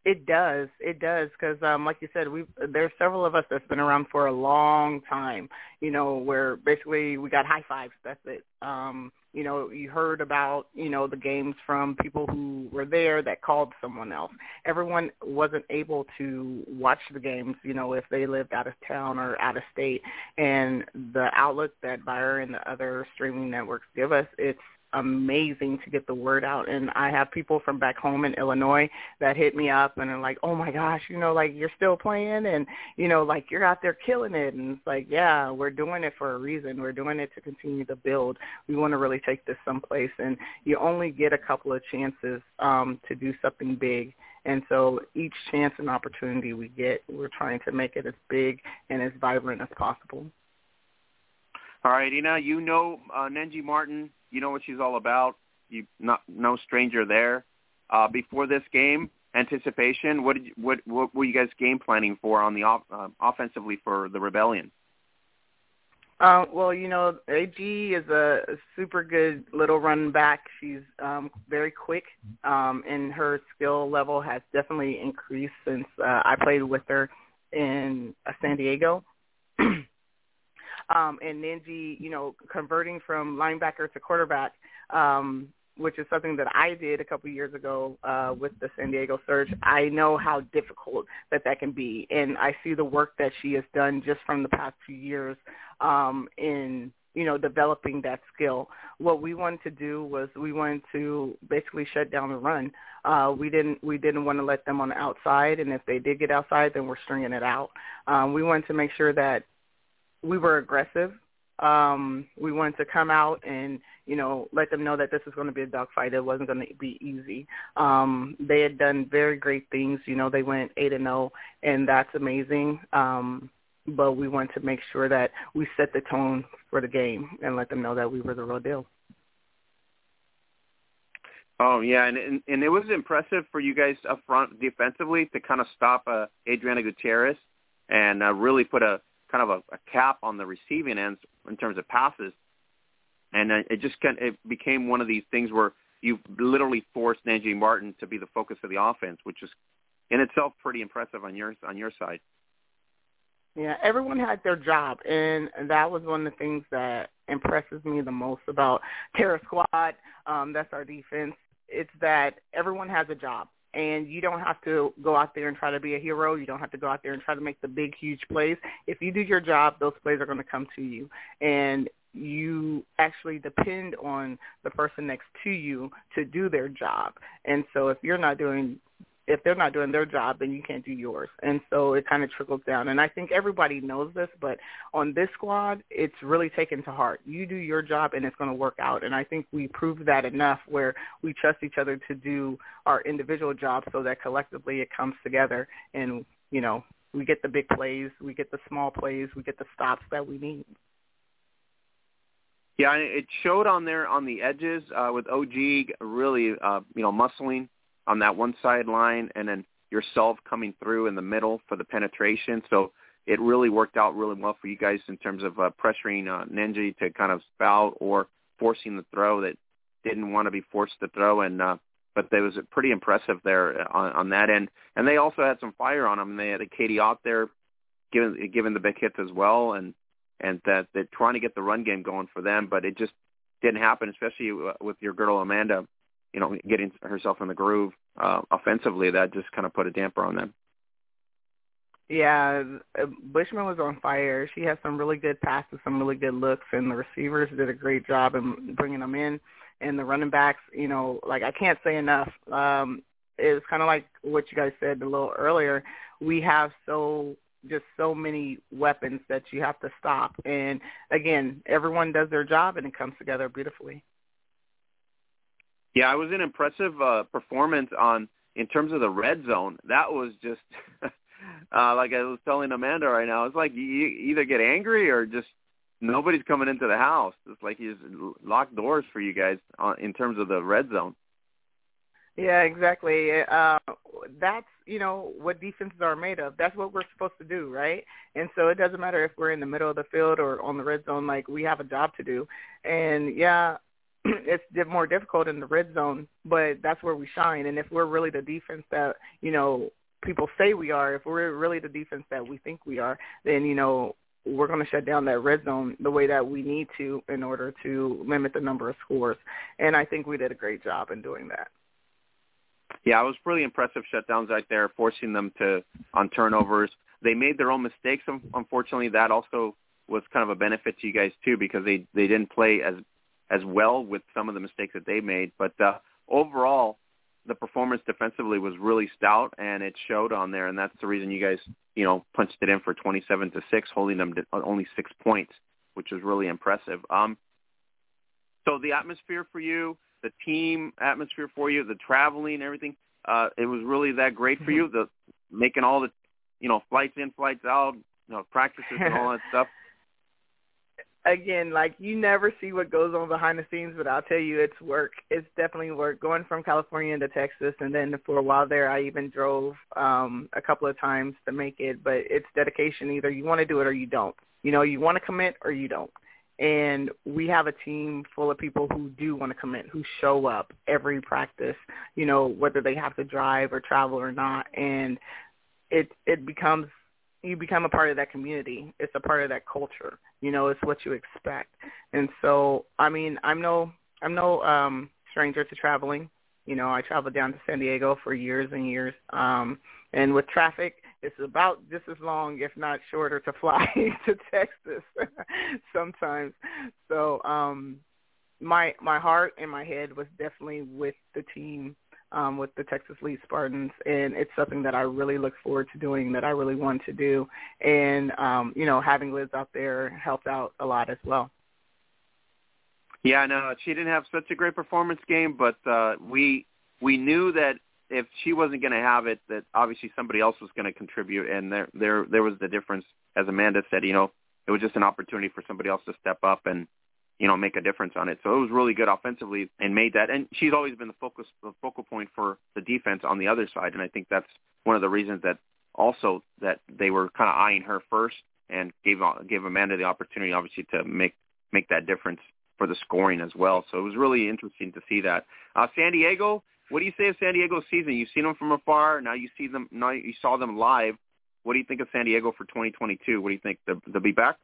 it does. It does because, um, like you said, we there's several of us that's been around for a long time. You know, where basically we got high fives. That's it. Um, you know, you heard about you know the games from people who were there that called someone else. Everyone wasn't able to watch the games. You know, if they lived out of town or out of state, and the outlook that Bayer and the other streaming networks give us, it's amazing to get the word out and I have people from back home in Illinois that hit me up and are like, "Oh my gosh, you know like you're still playing and you know like you're out there killing it." And it's like, "Yeah, we're doing it for a reason. We're doing it to continue to build. We want to really take this someplace and you only get a couple of chances um to do something big." And so each chance and opportunity we get, we're trying to make it as big and as vibrant as possible. All right, Ina, you know uh, Nenji Martin you know what she's all about. You not no stranger there. Uh, before this game, anticipation. What did you, what what were you guys game planning for on the off, uh, offensively for the rebellion? Uh, well, you know, AG is a, super good little run back. She's um, very quick, um, and her skill level has definitely increased since uh, I played with her in uh, San Diego. Um, and Nenji, you know, converting from linebacker to quarterback, um, which is something that I did a couple years ago uh, with the San Diego Surge. I know how difficult that that can be, and I see the work that she has done just from the past few years um, in you know developing that skill. What we wanted to do was we wanted to basically shut down the run. Uh, we didn't we didn't want to let them on the outside, and if they did get outside, then we're stringing it out. Um, we wanted to make sure that we were aggressive. Um, we wanted to come out and you know let them know that this is going to be a dogfight. It wasn't going to be easy. Um, they had done very great things. You know, they went eight and zero, oh, and that's amazing. Um, but we wanted to make sure that we set the tone for the game and let them know that we were the real deal. Oh yeah, and and, and it was impressive for you guys up front defensively to kind of stop uh, Adriana Gutierrez and uh, really put a kind of a, a cap on the receiving ends in terms of passes, and uh, it just kind of, it became one of these things where you literally forced Nenji Martin to be the focus of the offense, which is in itself pretty impressive on your on your side. Yeah, everyone had their job, and that was one of the things that impresses me the most about Terror Squad. Um, that's our defense. It's that everyone has a job, and you don't have to go out there and try to be a hero. You don't have to go out there and try to make the big, huge plays. If you do your job, those plays are going to come to you, and you actually depend on the person next to you to do their job. And so if you're not doing if they're not doing their job, then you can't do yours. And so it kind of trickles down. And I think everybody knows this, but on this squad, it's really taken to heart. You do your job and it's going to work out. And I think we proved that enough where we trust each other to do our individual jobs so that collectively it comes together and, you know, we get the big plays, we get the small plays, we get the stops that we need. Yeah, it showed on there on the edges uh, with OG really, uh, you know, muscling on that one sideline and then yourself coming through in the middle for the penetration. So it really worked out really well for you guys in terms of uh, pressuring uh, Nenji to kind of spout or forcing the throw that didn't want to be forced to throw. And uh, but they was pretty impressive there on, on that end. And they also had some fire on them. They had a Katie out there giving giving the big hits as well, and and that they're trying to get the run game going for them, but it just didn't happen, especially with your girl Amanda you know, getting herself in the groove uh, offensively, that just kind of put a damper on them. Yeah, uh, Bushman was on fire. She had some really good passes, some really good looks, and the receivers did a great job in bringing them in. And the running backs, you know, like I can't say enough. Um, it was kind of like what you guys said a little earlier. We have so just so many weapons that you have to stop. And again, everyone does their job, and it comes together beautifully. Yeah, it was an impressive uh, performance on in terms of the red zone. That was just uh, like I was telling Amanda right now. It's like you either get angry or just nobody's coming into the house. It's like he's locked doors for you guys on, in terms of the red zone. Yeah, exactly. Uh, that's you know what defenses are made of. That's what we're supposed to do, right? And so it doesn't matter if we're in the middle of the field or on the red zone. Like we have a job to do. And yeah, it's more difficult in the red zone, but that's where we shine. And if we're really the defense that you know people say we are, if we're really the defense that we think we are, then you know we're going to shut down that red zone the way that we need to in order to limit the number of scores. And I think we did a great job in doing that. Yeah, it was really impressive shutdowns right there, forcing them to on turnovers. They made their own mistakes. Unfortunately, that also was kind of a benefit to you guys too because they they didn't play as as well with some of the mistakes that they made. But uh, overall, the performance defensively was really stout, and it showed on there. And that's the reason you guys, you know, punched it in for 27 to six, holding them to only six points, which was really impressive. Um, so the atmosphere for you, the team atmosphere for you, the traveling, everything, uh, it was really that great for you. The making all the, you know, flights in, flights out, you know, practices and all that stuff again, like you never see what goes on behind the scenes, but I'll tell you, it's work. It's definitely work. Going from California to Texas, and then for a while there, I even drove um, a couple of times to make it. But it's dedication. Either you want to do it or you don't. You know, you want to commit or you don't. And we have a team full of people who do want to commit, who show up every practice. You know, whether they have to drive or travel or not, and it it becomes you become a part of that community. It's a part of that culture. You know, it's what you expect. And so, I mean, I'm no I'm no um stranger to traveling. You know, I traveled down to San Diego for years and years. Um and with traffic, it's about just as long, if not shorter, to fly to Texas sometimes. So, um my my heart and my head was definitely with the team um, with the Texas Elite Spartans, and it's something that I really look forward to doing, that I really want to do, and um, you know, having Liz out there helped out a lot as well. Yeah, no, she didn't have such a great performance game, but uh, we we knew that if she wasn't going to have it, that obviously somebody else was going to contribute, and there there there was the difference. As Amanda said, you know, it was just an opportunity for somebody else to step up and you know, make a difference on it. So it was really good offensively and made that. And she's always been the focus, the focal point for the defense on the other side. And I think that's one of the reasons that also that they were kind of eyeing her first and gave gave Amanda the opportunity, obviously, to make make that difference for the scoring as well. So it was really interesting to see that. Uh, San Diego, what do you say of San Diego's season? You've seen them from afar. Now you see them. Now you saw them live. what do you think of San Diego for 2022? What do you think? They'll, they'll be back?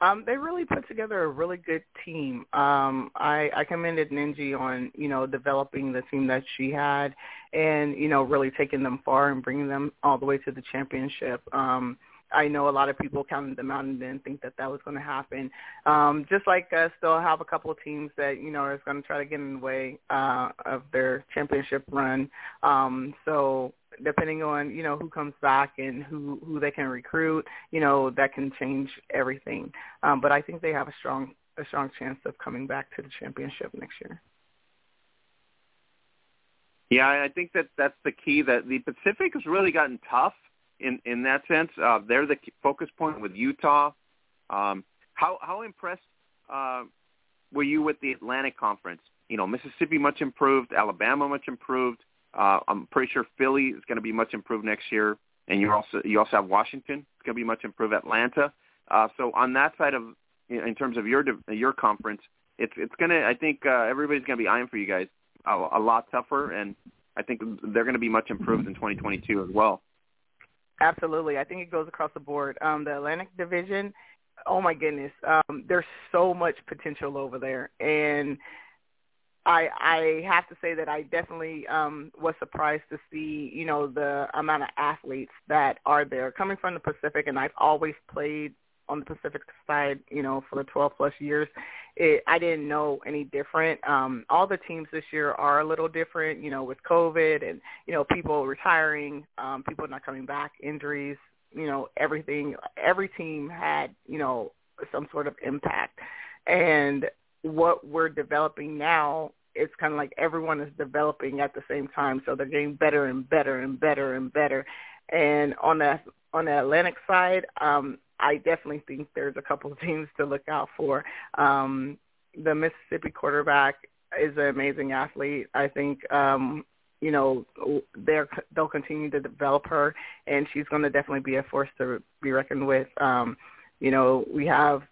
Um, they really put together a really good team. Um, I, I commended Ninji on, you know, developing the team that she had and, you know, really taking them far and bringing them all the way to the championship. Um, I know a lot of people counted them out and didn't think that that was going to happen. Um, just like us, they'll have a couple of teams that you know are going to try to get in the way uh, of their championship run. Um, so depending on you know who comes back and who who they can recruit, you know that can change everything. Um, but I think they have a strong a strong chance of coming back to the championship next year. Yeah, I think that that's the key. That the Pacific has really gotten tough in in that sense. Uh, they're the focus point with Utah. Um, how how impressed uh, were you with the Atlantic Conference? You know, Mississippi much improved, Alabama much improved. Uh, I'm pretty sure Philly is going to be much improved next year, and you also you also have Washington. It's going to be much improved. Atlanta. Uh, so on that side of in terms of your your conference, it's it's going to I think uh, everybody's going to be eyeing for you guys a, a lot tougher, and I think they're going to be much improved in 2022 as well. Absolutely. I think it goes across the board. Um, the Atlantic Division, oh my goodness, um, there's so much potential over there, and I I have to say that I definitely um, was surprised to see you know the amount of athletes that are there coming from the Pacific, and I've always played on the Pacific side, you know, for the 12 plus years, it, I didn't know any different. Um, all the teams this year are a little different, you know, with COVID and, you know, people retiring, um, people not coming back, injuries, you know, everything. Every team had, you know, some sort of impact. And what we're developing now it's kind of like everyone is developing at the same time, so they're getting better and better and better and better. And on the on the Atlantic side, um, I definitely think there's a couple of teams to look out for. Um, the Mississippi quarterback is an amazing athlete. I think um, you know they're they'll continue to develop her, and she's going to definitely be a force to be reckoned with. Um, you know, we have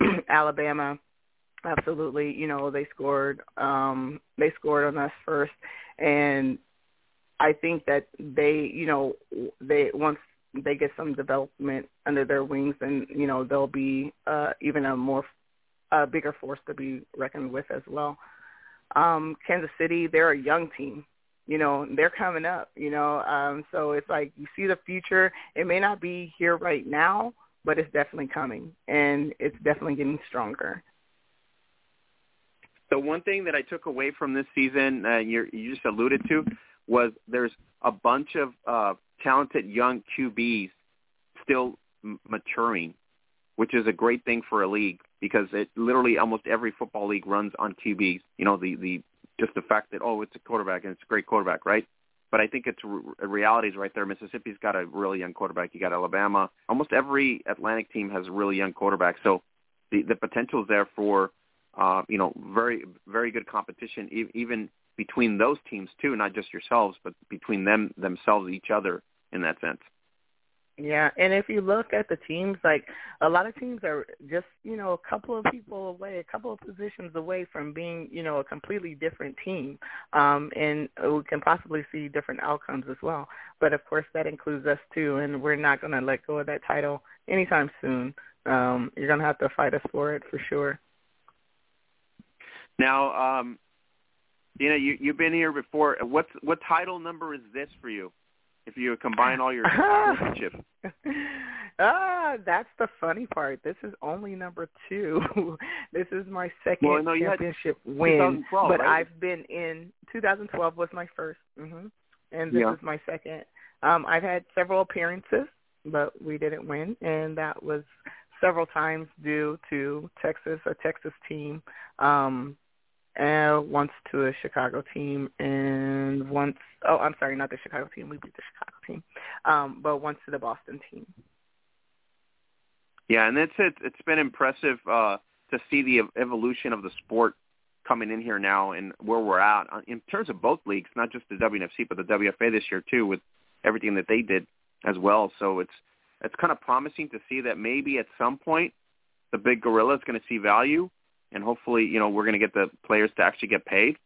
Alabama. Absolutely, you know they scored. Um, they scored on us first, and I think that they, you know, they once they get some development under their wings, and you know they'll be uh, even a more a bigger force to be reckoned with as well. Um, Kansas City, they're a young team. You know, they're coming up. You know, um, so it's like you see the future. It may not be here right now, but it's definitely coming, and it's definitely getting stronger. The one thing that I took away from this season, uh, you you just alluded to, was there's a bunch of uh, talented young QBs still m- maturing, which is a great thing for a league because it literally almost every football league runs on QBs. You know, the the just the fact that oh, it's a quarterback and it's a great quarterback, right? But I think it's re- reality is right there. Mississippi's got a really young quarterback. You got Alabama. Almost every Atlantic team has a really young quarterback. So the the potential is there for uh, you know very very good competition, e- even between those teams too, not just yourselves, but between them themselves, each other in that sense. Yeah, and if you look at the teams, like a lot of teams are just you know a couple of people away, a couple of positions away from being you know a completely different team, um, and we can possibly see different outcomes as well. But of course, that includes us too, and we're not going to let go of that title anytime soon. Um, you're going to have to fight us for it for sure. Now, um, you know, you you've been here before. What's what title number is this for you? If you combine all your championships. ah, that's the funny part. This is only number two. this is my second well, no, championship win, but right? I've been in 2012 was my 1st mm-hmm. and this yeah. is my second. Um, I've had several appearances, but we didn't win, and that was several times due to Texas, a Texas team. Um, and once to a Chicago team, and once oh I'm sorry, not the Chicago team. We beat the Chicago team, um, but once to the Boston team. Yeah, and it's it, it's been impressive uh, to see the evolution of the sport coming in here now and where we're at uh, in terms of both leagues, not just the WNFC but the WFA this year too, with everything that they did as well. So it's it's kind of promising to see that maybe at some point the big gorilla is going to see value and hopefully, you know, we're going to get the players to actually get paid.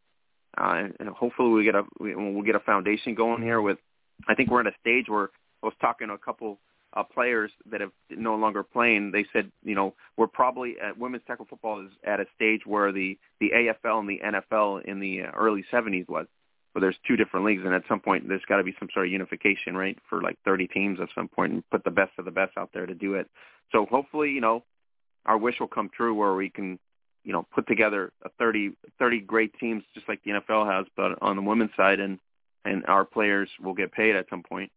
Uh, and hopefully we get a we, we'll get a foundation going here with. I think we're at a stage where I was talking to a couple uh, players that have no longer playing. They said, you know, we're probably at women's tackle football is at a stage where the the AFL and the NFL in the uh, early 70s was, where there's two different leagues, and at some point there's got to be some sort of unification, right, for like 30 teams at some point, and put the best of the best out there to do it. So hopefully, you know, our wish will come true where we can you know, put together a 30, 30 great teams just like the NFL has, but on the women's side, and and our players will get paid at some point.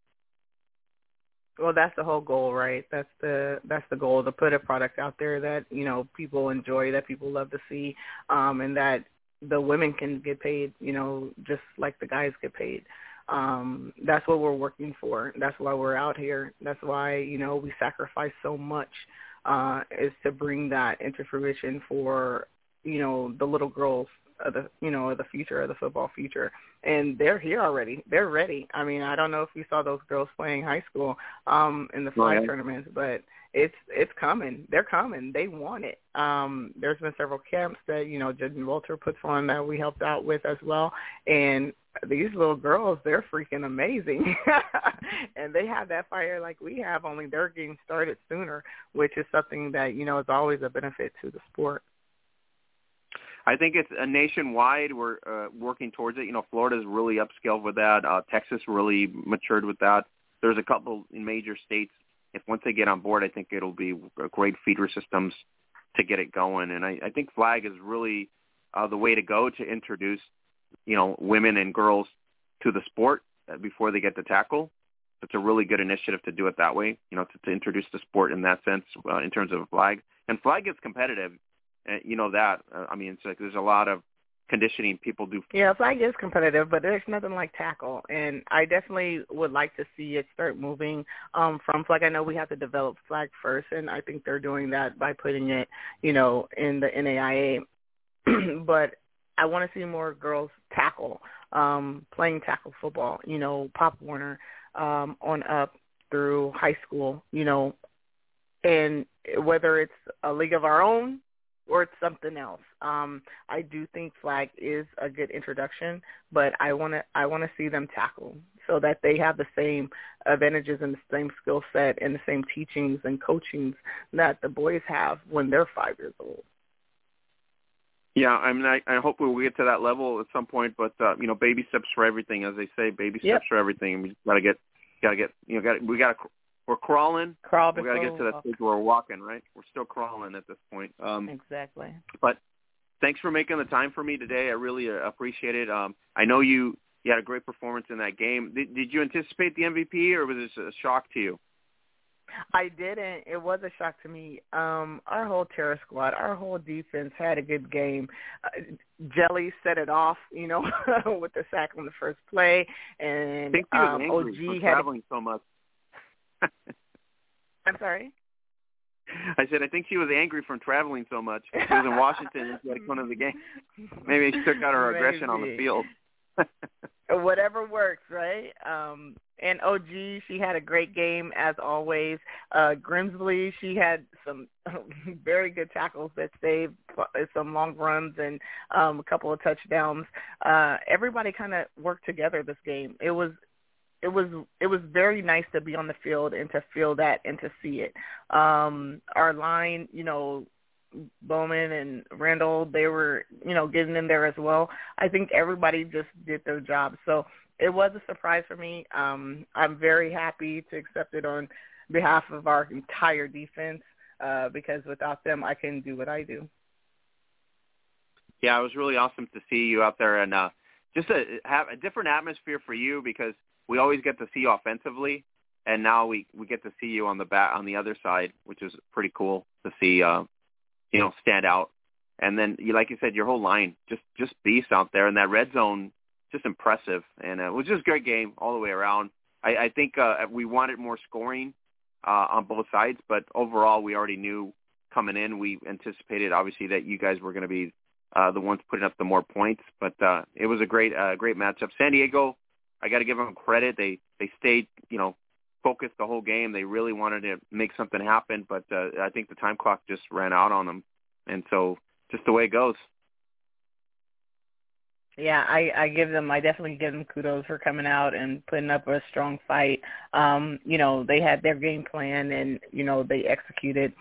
Well, that's the whole goal, right? That's the that's the goal to put a product out there that you know people enjoy, that people love to see, um, and that the women can get paid, you know, just like the guys get paid. Um, that's what we're working for. That's why we're out here. That's why you know we sacrifice so much uh, is to bring that into fruition for you know the little girls of the you know of the future of the football future. And they're here already. They're ready. I mean i don't know if you saw those girls playing high school um in the flag right. tournaments but it's it's coming. They're coming. They want it. Um there's been several camps that you know Jen Welter puts on that we helped out with as well. And these little girls, they're freaking amazing. and they have that fire like we have, only they're getting started sooner, which is something that, you know, is always a benefit to the sport. I think it's a nationwide. We're uh, working towards it. You know, Florida's really upscaled with that. Uh, Texas really matured with that. There's a couple in major states. If once they get on board, I think it'll be great feeder systems to get it going. And I, I think flag is really uh, the way to go to introduce you know, women and girls to the sport uh, before they get to tackle. It's a really good initiative to do it that way, you know, to, to introduce the sport in that sense uh, in terms of flag. And flag gets competitive, uh, you know that. Uh, I mean, it's like there's a lot of conditioning people do. Yeah, flag is competitive, but there's nothing like tackle, and I definitely would like to see it start moving um, from flag. I know we have to develop flag first, and I think they're doing that by putting it, you know, in the NAIA. but I want to see more girls tackle, um, playing tackle football. You know, Pop Warner um, on up through high school. You know, and whether it's a league of our own or it's something else. Um, I do think flag is a good introduction, but I want to I want to see them tackle so that they have the same advantages and the same skill set and the same teachings and coachings that the boys have when they're five years old. Yeah, I mean, I, I hope we'll get to that level at some point. But uh, you know, baby steps for everything, as they say. Baby steps yep. for everything. We gotta get, gotta get, you know, got we gotta, we're crawling. Crawl we gotta get to that stage where we're walking, right? We're still crawling at this point. Um, exactly. But thanks for making the time for me today. I really uh, appreciate it. Um, I know you you had a great performance in that game. Did, did you anticipate the MVP, or was this a shock to you? I didn't. It was a shock to me. Um, our whole terror squad, our whole defense had a good game. Uh, Jelly set it off, you know, with the sack on the first play, and I think he was um, angry OG for had traveling so much. I'm sorry. I said I think she was angry from traveling so much. She was in Washington and she had to come to the game. Maybe she took out her aggression on the field. Whatever works, right? Um, and OG, she had a great game as always. Uh, Grimsley, she had some very good tackles that saved some long runs and um, a couple of touchdowns. Uh, everybody kind of worked together this game. It was it was it was very nice to be on the field and to feel that and to see it. Um, our line, you know, Bowman and Randall, they were, you know, getting in there as well. I think everybody just did their job. So it was a surprise for me. Um, I'm very happy to accept it on behalf of our entire defense uh, because without them, I couldn't do what I do. Yeah, it was really awesome to see you out there and uh, just a, have a different atmosphere for you because we always get to see you offensively, and now we we get to see you on the bat on the other side, which is pretty cool to see. Uh, you know, stand out. And then, you like you said, your whole line just just beast out there, and that red zone just impressive, and uh, it was just a great game all the way around. I, I think uh, we wanted more scoring uh, on both sides, but overall, we already knew coming in. We anticipated obviously that you guys were going to be uh, the ones putting up the more points, but uh, it was a great uh, great matchup. San Diego, I got to give them credit. They they stayed you know focused the whole game. They really wanted to make something happen, but uh, I think the time clock just ran out on them, and so just the way it goes. yeah, I, I give them, I definitely give them kudos for coming out and putting up a strong fight. Um, you know, they had their game plan and, you know, they executed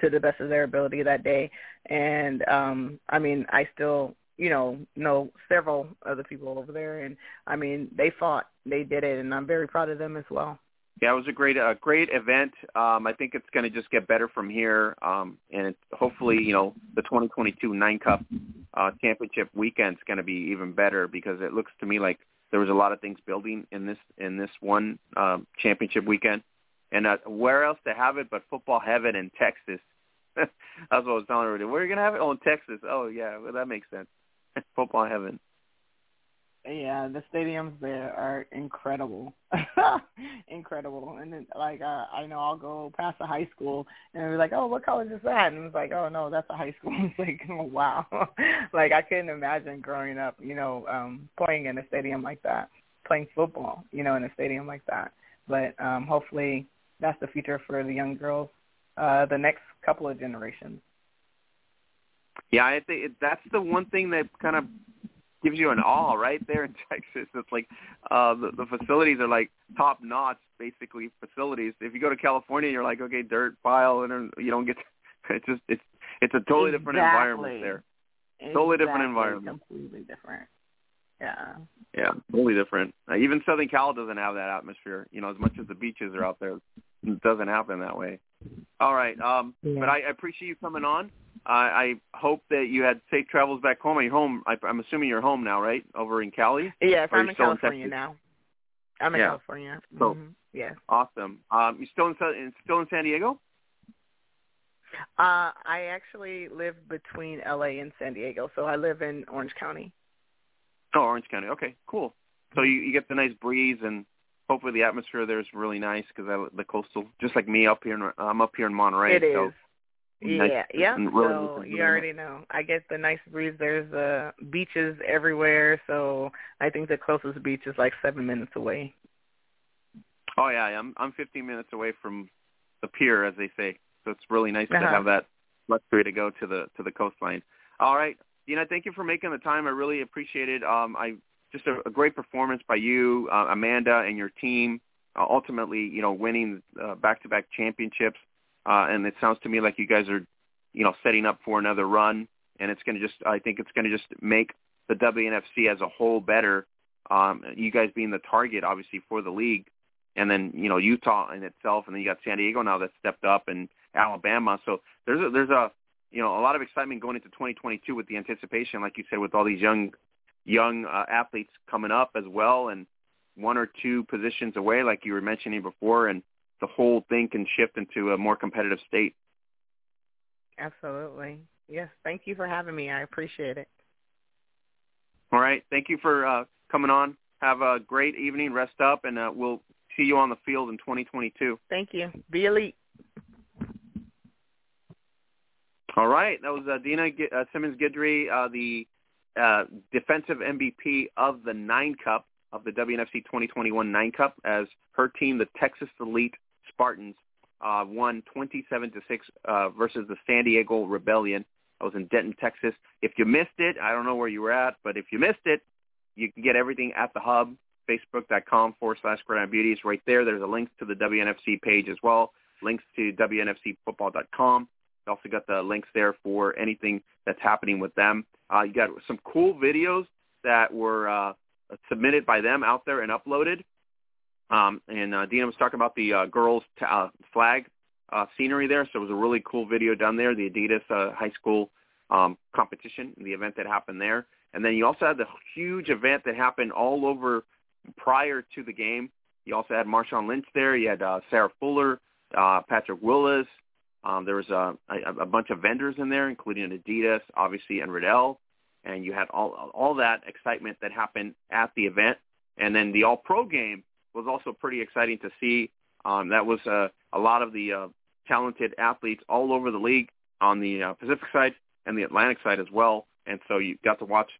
to the best of their ability that day. And, um, I mean, I still, you know, know several other people over there. And, I mean, they fought, they did it, and I'm very proud of them as well. Yeah, it was a great, a great event. Um, I think it's going to just get better from here, um, and it, hopefully, you know, the 2022 Nine Cup uh, Championship weekend is going to be even better because it looks to me like there was a lot of things building in this in this one um, championship weekend. And uh, where else to have it but football heaven in Texas? That's what I was telling everybody. Where are you going to have it? Oh, in Texas. Oh, yeah, well, that makes sense. football heaven. Yeah, the stadiums there are incredible, incredible. And then, like, uh, I know I'll go past a high school and be like, "Oh, what college is that?" And it's like, "Oh no, that's a high school." It's like, oh, wow, like I couldn't imagine growing up, you know, um, playing in a stadium like that, playing football, you know, in a stadium like that. But um, hopefully, that's the future for the young girls, uh, the next couple of generations. Yeah, I think that's the one thing that kind of gives you an awe right there in Texas. It's like uh, the, the facilities are like top notch, basically facilities. If you go to California, you're like, okay, dirt pile, and you don't get. It's just it's it's a totally exactly. different environment there. Exactly. Totally different environment. Completely different. Yeah. Yeah, totally different. Uh, even Southern Cal doesn't have that atmosphere. You know, as much as the beaches are out there, it doesn't happen that way. All right, um, yeah. but I, I appreciate you coming on. I I hope that you had safe travels back home. Are you home? I, I'm assuming you're home now, right? Over in Cali? Yes, or I'm in California in now. I'm in yeah. California. So, mm-hmm. yes. Awesome. Um, you still in still in San Diego? Uh, I actually live between LA and San Diego, so I live in Orange County. Oh, Orange County. Okay, cool. So you, you get the nice breeze and hopefully the atmosphere there is really nice because the coastal, just like me up here. In, I'm up here in Monterey. It so is. Yeah, yeah. Really so you already know. I get the nice breeze. There's uh, beaches everywhere, so I think the closest beach is like seven minutes away. Oh yeah, I'm I'm 15 minutes away from the pier, as they say. So it's really nice uh-huh. to have that luxury to go to the to the coastline. All right, Deana, thank you for making the time. I really appreciate it. Um, I just a, a great performance by you, uh, Amanda, and your team. Uh, ultimately, you know, winning uh, back-to-back championships. Uh, and it sounds to me like you guys are, you know, setting up for another run. And it's going to just, I think it's going to just make the WNFC as a whole better. Um, you guys being the target, obviously, for the league. And then, you know, Utah in itself, and then you got San Diego now that stepped up, and Alabama. So there's a, there's a, you know, a lot of excitement going into 2022 with the anticipation, like you said, with all these young, young uh, athletes coming up as well, and one or two positions away, like you were mentioning before, and the whole thing can shift into a more competitive state. Absolutely. Yes. Thank you for having me. I appreciate it. All right. Thank you for uh, coming on. Have a great evening. Rest up, and uh, we'll see you on the field in 2022. Thank you. Be elite. All right. That was uh, Deana G- uh, Simmons Guidry, uh, the uh, defensive MVP of the Nine Cup of the WNFC 2021 Nine Cup, as her team, the Texas Elite Spartans, uh, won 27 to six uh, versus the San Diego Rebellion. I was in Denton, Texas. If you missed it, I don't know where you were at, but if you missed it, you can get everything at the hub, facebook.com forward slash Gridiron Beauties. Right there, there's a link to the WNFC page as well, links to WNFCfootball.com. You also got the links there for anything that's happening with them. Uh, you got some cool videos that were uh, submitted by them out there and uploaded. Um, and uh, Deana was talking about the uh, girls' t- uh, flag uh, scenery there, so it was a really cool video done there. The Adidas uh, high school um, competition, the event that happened there, and then you also had the huge event that happened all over prior to the game. You also had Marshawn Lynch there. You had uh, Sarah Fuller, uh, Patrick Willis. Um, there was a, a, a bunch of vendors in there, including Adidas, obviously, and Riddell. And you had all all that excitement that happened at the event. And then the All Pro game was also pretty exciting to see. Um, that was uh, a lot of the uh, talented athletes all over the league on the uh, Pacific side and the Atlantic side as well. And so you got to watch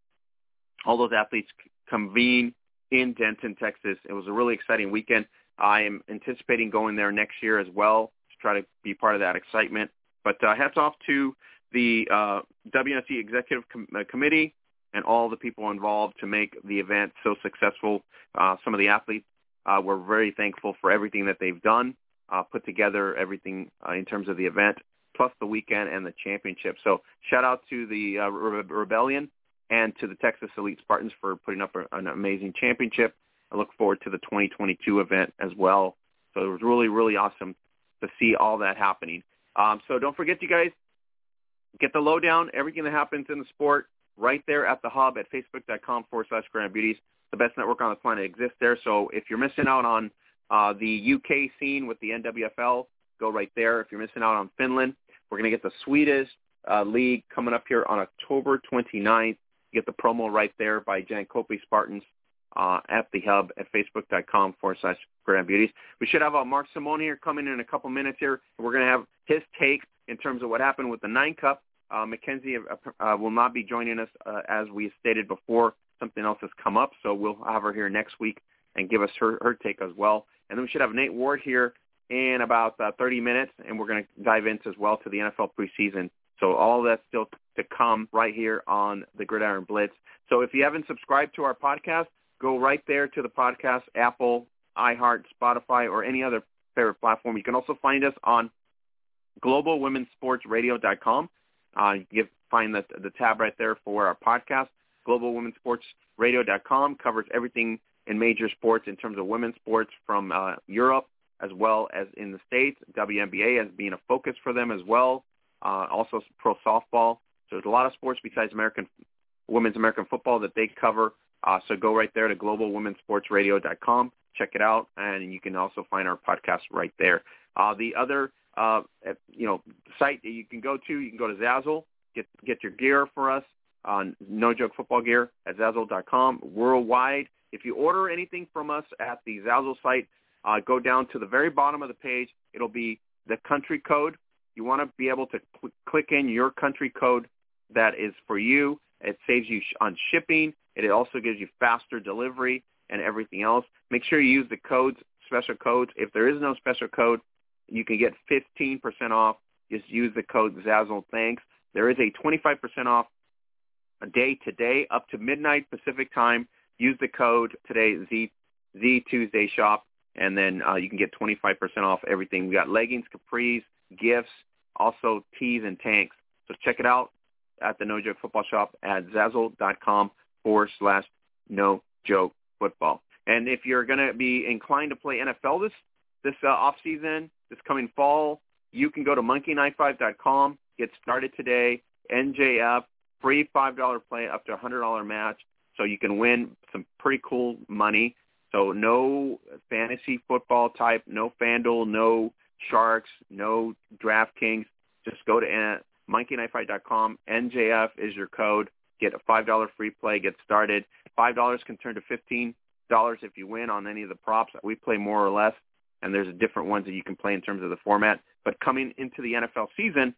all those athletes convene in Denton, Texas. It was a really exciting weekend. I am anticipating going there next year as well to try to be part of that excitement. But uh, hats off to the uh, WNFC Executive Com- uh, Committee and all the people involved to make the event so successful. Uh, some of the athletes uh, we're very thankful for everything that they've done, uh, put together everything uh, in terms of the event, plus the weekend and the championship. So shout out to the uh, Re- Rebellion and to the Texas Elite Spartans for putting up a, an amazing championship. I look forward to the 2022 event as well. So it was really, really awesome to see all that happening. Um, so don't forget, you guys, get the lowdown, everything that happens in the sport right there at the hub at facebook.com forward slash Gridiron Beauties. The best network on the planet exists there. So if you're missing out on uh, the UK scene with the NWFL, go right there. If you're missing out on Finland, we're going to get the Swedish uh, league coming up here on October 29th. You get the promo right there by Jönköping Spartans uh, at the hub at facebook.com forward slash Gridiron Beauties. We should have uh, Mark Simon here coming in a couple minutes here. We're going to have his take in terms of what happened with the Nine Cup. Uh, Mackenzie uh, uh, will not be joining us uh, as we stated before. Something else has come up, so we'll have her here next week and give us her, her take as well. And then we should have Nate Ward here in about uh, 30 minutes, and we're going to dive into as well to the NFL preseason. So all that's still to come right here on the Gridiron Blitz. So if you haven't subscribed to our podcast, go right there to the podcast, Apple, iHeart, Spotify, or any other favorite platform. You can also find us on globalwomensportsradio.com. Uh, you can find the, the tab right there for our podcast. Globalwomensportsradio.com covers everything in major sports in terms of women's sports from uh, Europe as well as in the States. WNBA has been a focus for them as well. Uh, also pro softball. So there's a lot of sports besides American women's American football that they cover. Uh, so go right there to globalwomensportsradio.com. Check it out, and you can also find our podcast right there. Uh, the other, uh, you know, site that you can go to, you can go to Zazzle, get get your gear for us on No Joke Football Gear at Zazzle.com worldwide. If you order anything from us at the Zazzle site, uh, go down to the very bottom of the page. It'll be the country code. You want to be able to cl- click in your country code that is for you. It saves you sh- on shipping. It also gives you faster delivery and everything else. Make sure you use the codes, special codes. If there is no special code, you can get 15% off. Just use the code Zazzle Thanks. There is a 25% off day today up to midnight Pacific time. Use the code today Z Z Tuesday Shop, and then uh, you can get 25% off everything. We got leggings, capris, gifts, also tees and tanks. So check it out at the No Joke Football Shop at Zazzle.com forward slash No Joke Football. And if you're going to be inclined to play NFL this this uh, off season, this coming fall, you can go to monkeyknifefight.com, get started today. NJF free $5 play up to a $100 match. So you can win some pretty cool money. So no fantasy football type, no FanDuel, no Sharks, no DraftKings. Just go to uh, monkeyknife.com. NJF is your code. Get a $5 free play. Get started. $5 can turn to $15 if you win on any of the props. We play more or less, and there's different ones that you can play in terms of the format. But coming into the NFL season,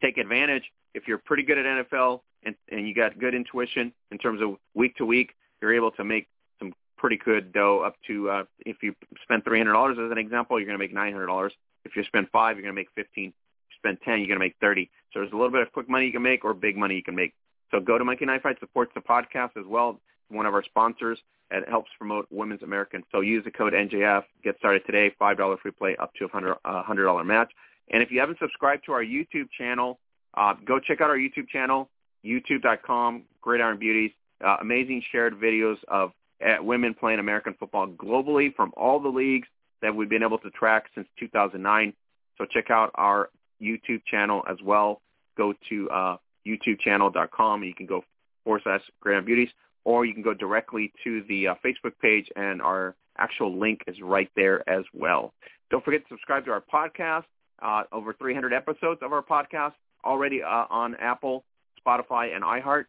take advantage if you're pretty good at NFL and, and you got good intuition in terms of week to week, you're able to make some pretty good dough up to, uh, if you spend $300 as an example, you're going to make $900. If you spend five, you're going to make 15. If you spend 10, you're going to make 30. So there's a little bit of quick money you can make or big money you can make. So go to Monkey Knife Fight, supports the podcast as well. One of our sponsors. And it helps promote Women's American. So use the code NJF. Get started today. $5 free play up to a $100, $100 match. And if you haven't subscribed to our YouTube channel, uh, go check out our YouTube channel, youtube.com, Gridiron Beauties. Uh, amazing shared videos of uh, women playing American football globally from all the leagues that we've been able to track since 2009. So check out our YouTube channel as well. Go to uh, youtubechannel.com and you can go forward slash Gridiron Beauties, or you can go directly to the uh, Facebook page and our actual link is right there as well. Don't forget to subscribe to our podcast. Uh, over 300 episodes of our podcast already uh, on Apple, Spotify, and iHeart.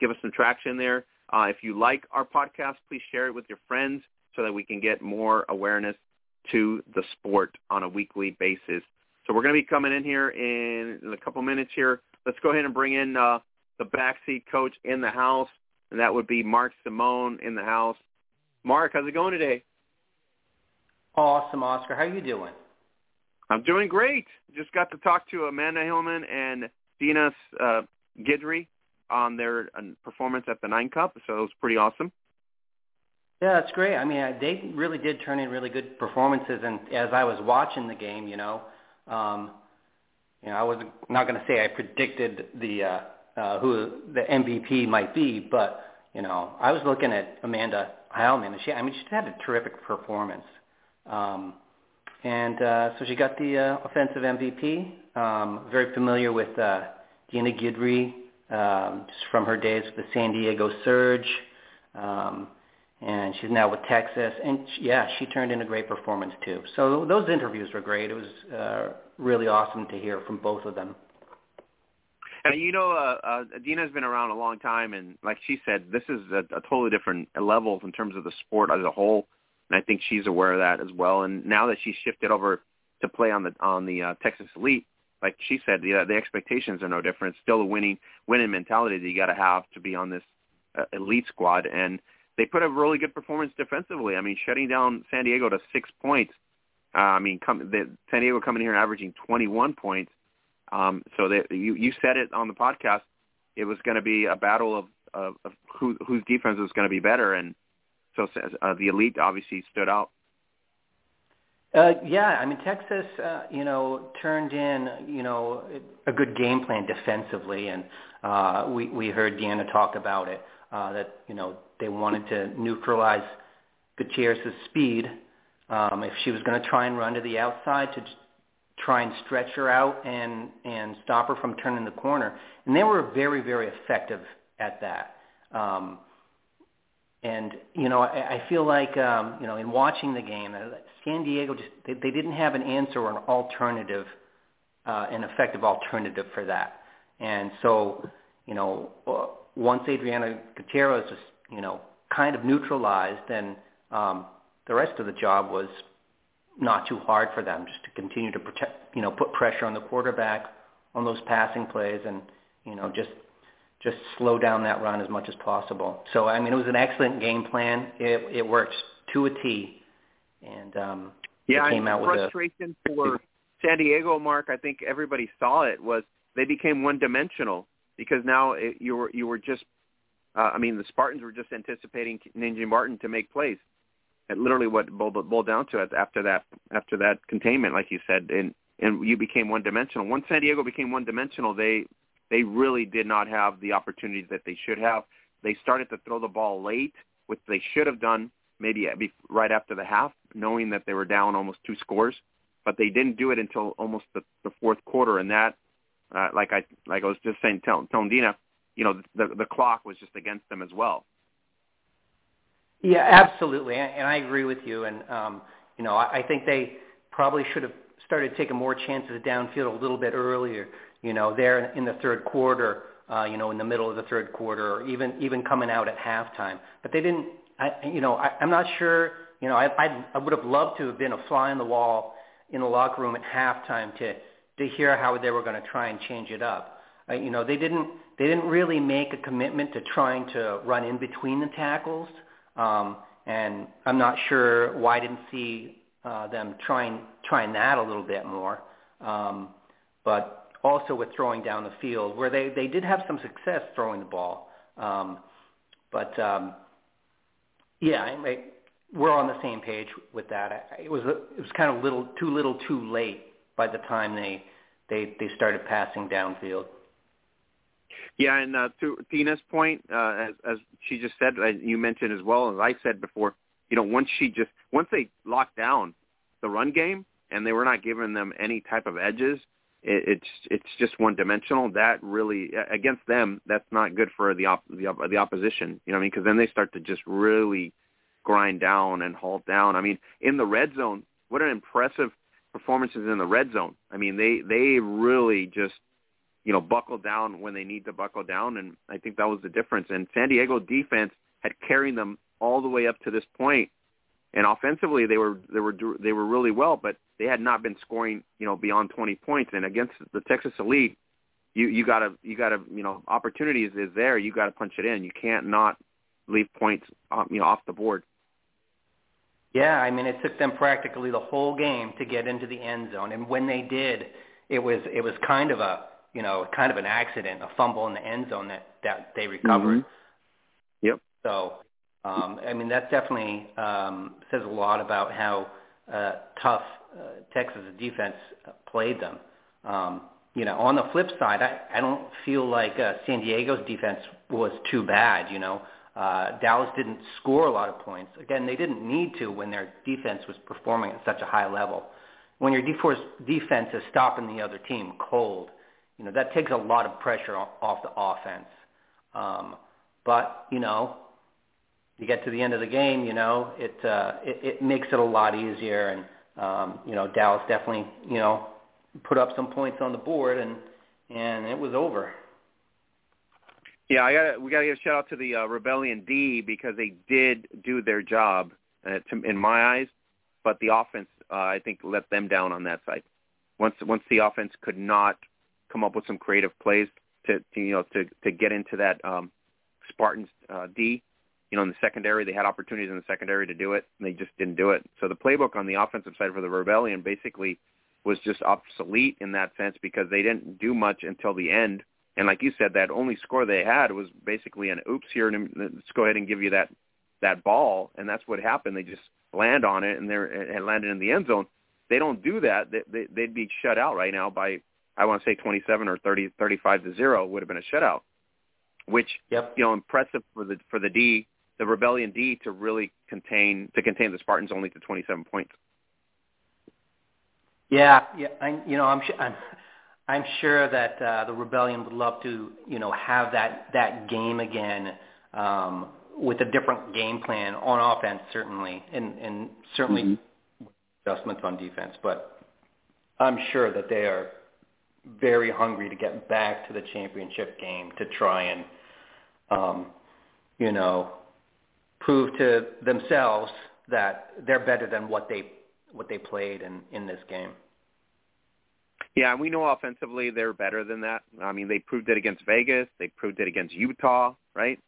Give us some traction there. Uh, if you like our podcast, please share it with your friends so that we can get more awareness to the sport on a weekly basis. So we're going to be coming in here in, in a couple minutes here. Let's go ahead and bring in uh, the backseat coach in the house, and that would be Mark Simon in the house. Mark, how's it going today? Awesome, Oscar. How are you doing? I'm doing great. Just got to talk to Amanda Heilman and Deana uh, Guidry on their uh, performance at the Nine Cup, so it was pretty awesome. Yeah, it's great. I mean, they really did turn in really good performances, and as I was watching the game, you know, um, you know, I was not going to say I predicted the uh, uh, who the MVP might be, but you know, I was looking at Amanda Heilman, and she, I mean, she had a terrific performance. Um, and uh, so she got the uh, offensive MVP. Um, very familiar with uh, Deana Guidry um, just from her days with the San Diego Surge. Um, and she's now with Texas. And she, yeah, she turned in a great performance too. So those interviews were great. It was uh, really awesome to hear from both of them. And you know, uh, uh, Deana's been around a long time, and like she said, this is a, a totally different level in terms of the sport as a whole. And I think she's aware of that as well. And now that she's shifted over to play on the on the uh, Texas Elite, like she said, the, the expectations are no different. Still a winning winning mentality that you got to have to be on this uh, elite squad. And they put a really good performance defensively. I mean, shutting down San Diego to six points. Uh, I mean, come, the, San Diego coming here averaging 21 points. Um, so they, you you said it on the podcast. It was going to be a battle of, of, of who, whose defense was going to be better, and so uh, the elite obviously stood out. Uh, yeah, I mean Texas, uh, you know, turned in, you know, a good game plan defensively, and uh, we we heard Deana talk about it uh, that you know they wanted to neutralize Gutierrez's speed. Um, if she was going to try and run to the outside to try and stretch her out and and stop her from turning the corner, and they were very very effective at that. Um, and you know, I, I feel like um, you know, in watching the game, uh, San Diego just they, they didn't have an answer or an alternative, uh, an effective alternative for that. And so, you know, uh, once Adriana Gutierrez was you know kind of neutralized, then um, the rest of the job was not too hard for them, just to continue to protect, you know, put pressure on the quarterback on those passing plays, and you know, just just slow down that run as much as possible. So I mean, it was an excellent game plan. It it worked to a T, and um, yeah, it came out with frustration a, for San Diego. Mark, I think everybody saw it was they became one dimensional because now it, you were you were just. Uh, I mean, the Spartans were just anticipating Ninja Martin to make plays. It literally what boiled, boiled down to it after that after that containment, like you said, and and you became one dimensional. Once San Diego became one dimensional, they they really did not have the opportunities that they should have. They started to throw the ball late, which they should have done maybe right after the half, knowing that they were down almost two scores. But they didn't do it until almost the, the fourth quarter, and that, uh, like I like I was just saying, telling, telling Deana, you know, the the clock was just against them as well. Yeah, absolutely, and I agree with you. And um, you know, I think they probably should have started taking more chances downfield a little bit earlier you know, there in the third quarter, uh, you know, in the middle of the third quarter, or even even coming out at halftime. But they didn't. I, you know, I, I'm not sure. You know, I, I I would have loved to have been a fly on the wall in the locker room at halftime to to hear how they were going to try and change it up. Uh, you know, they didn't they didn't really make a commitment to trying to run in between the tackles. Um, and I'm not sure why I didn't see uh, them trying trying that a little bit more. Um, but also with throwing down the field, where they, they did have some success throwing the ball. Um, but um, yeah, I, I, we're on the same page with that. It was it was kind of little too little too late by the time they they they started passing downfield. Yeah, and uh, to Tina's point, uh, as, as she just said, uh, you mentioned as well as I said before, you know, once she just once they locked down the run game and they were not giving them any type of edges, it, it's it's just one dimensional. That really against them, that's not good for the op, the, the opposition. You know what I mean? Because then they start to just really grind down and halt down. I mean, in the red zone, what an impressive performances in the red zone. I mean, they they really just you know buckle down when they need to buckle down, and I think that was the difference. And San Diego defense had carried them all the way up to this point, and offensively they were they were they were really well, but they had not been scoring, you know, beyond 20 points. And against the Texas Elite, you you gotta you gotta you know opportunities is there. You gotta punch it in. You can't not leave points, um, you know, off the board. Yeah, I mean, it took them practically the whole game to get into the end zone, and when they did, it was it was kind of a you know, kind of an accident, a fumble in the end zone that that they recovered. Mm-hmm. Yep. So, um, I mean, that definitely um, says a lot about how uh, tough Texas defense played them. Um, you know, on the flip side, I, I don't feel like uh, San Diego's defense was too bad. You know, uh, Dallas didn't score a lot of points. Again, they didn't need to when their defense was performing at such a high level. When your defense is stopping the other team cold, you know that takes a lot of pressure off the offense. Um, but you know, you get to the end of the game, you know, it uh, it, it makes it a lot easier. And um, you know, Dallas definitely, you know, put up some points on the board, and and it was over. Yeah, I got we got to give a shout out to the uh, Rebellion D because they did do their job uh, to, in my eyes, but the offense uh, I think let them down on that side. Once once the offense could not come up with some creative plays to, to you know to to get into that um, Spartans uh, D, you know in the secondary they had opportunities in the secondary to do it and they just didn't do it. So the playbook on the offensive side for the Rebellion basically was just obsolete in that sense because they didn't do much until the end and like you said, that only score they had was basically an oops here, and let's go ahead and give you that that ball, and that's what happened. They just land on it, and they're and landed in the end zone. They don't do that. They, they, they'd be shut out right now by I want to say 27 or 30, 35 to zero would have been a shutout, which yep. you know impressive for the for the D, the Rebellion D to really contain to contain the Spartans only to 27 points. Yeah, yeah, I, you know, I'm, I'm I'm sure that uh, the rebellion would love to, you know, have that that game again um, with a different game plan on offense, certainly, and and certainly mm-hmm. adjustments on defense. But I'm sure that they are very hungry to get back to the championship game to try and, um, you know, prove to themselves that they're better than what they what they played in in this game. Yeah, we know offensively they're better than that. I mean, they proved it against Vegas. They proved it against Utah, right?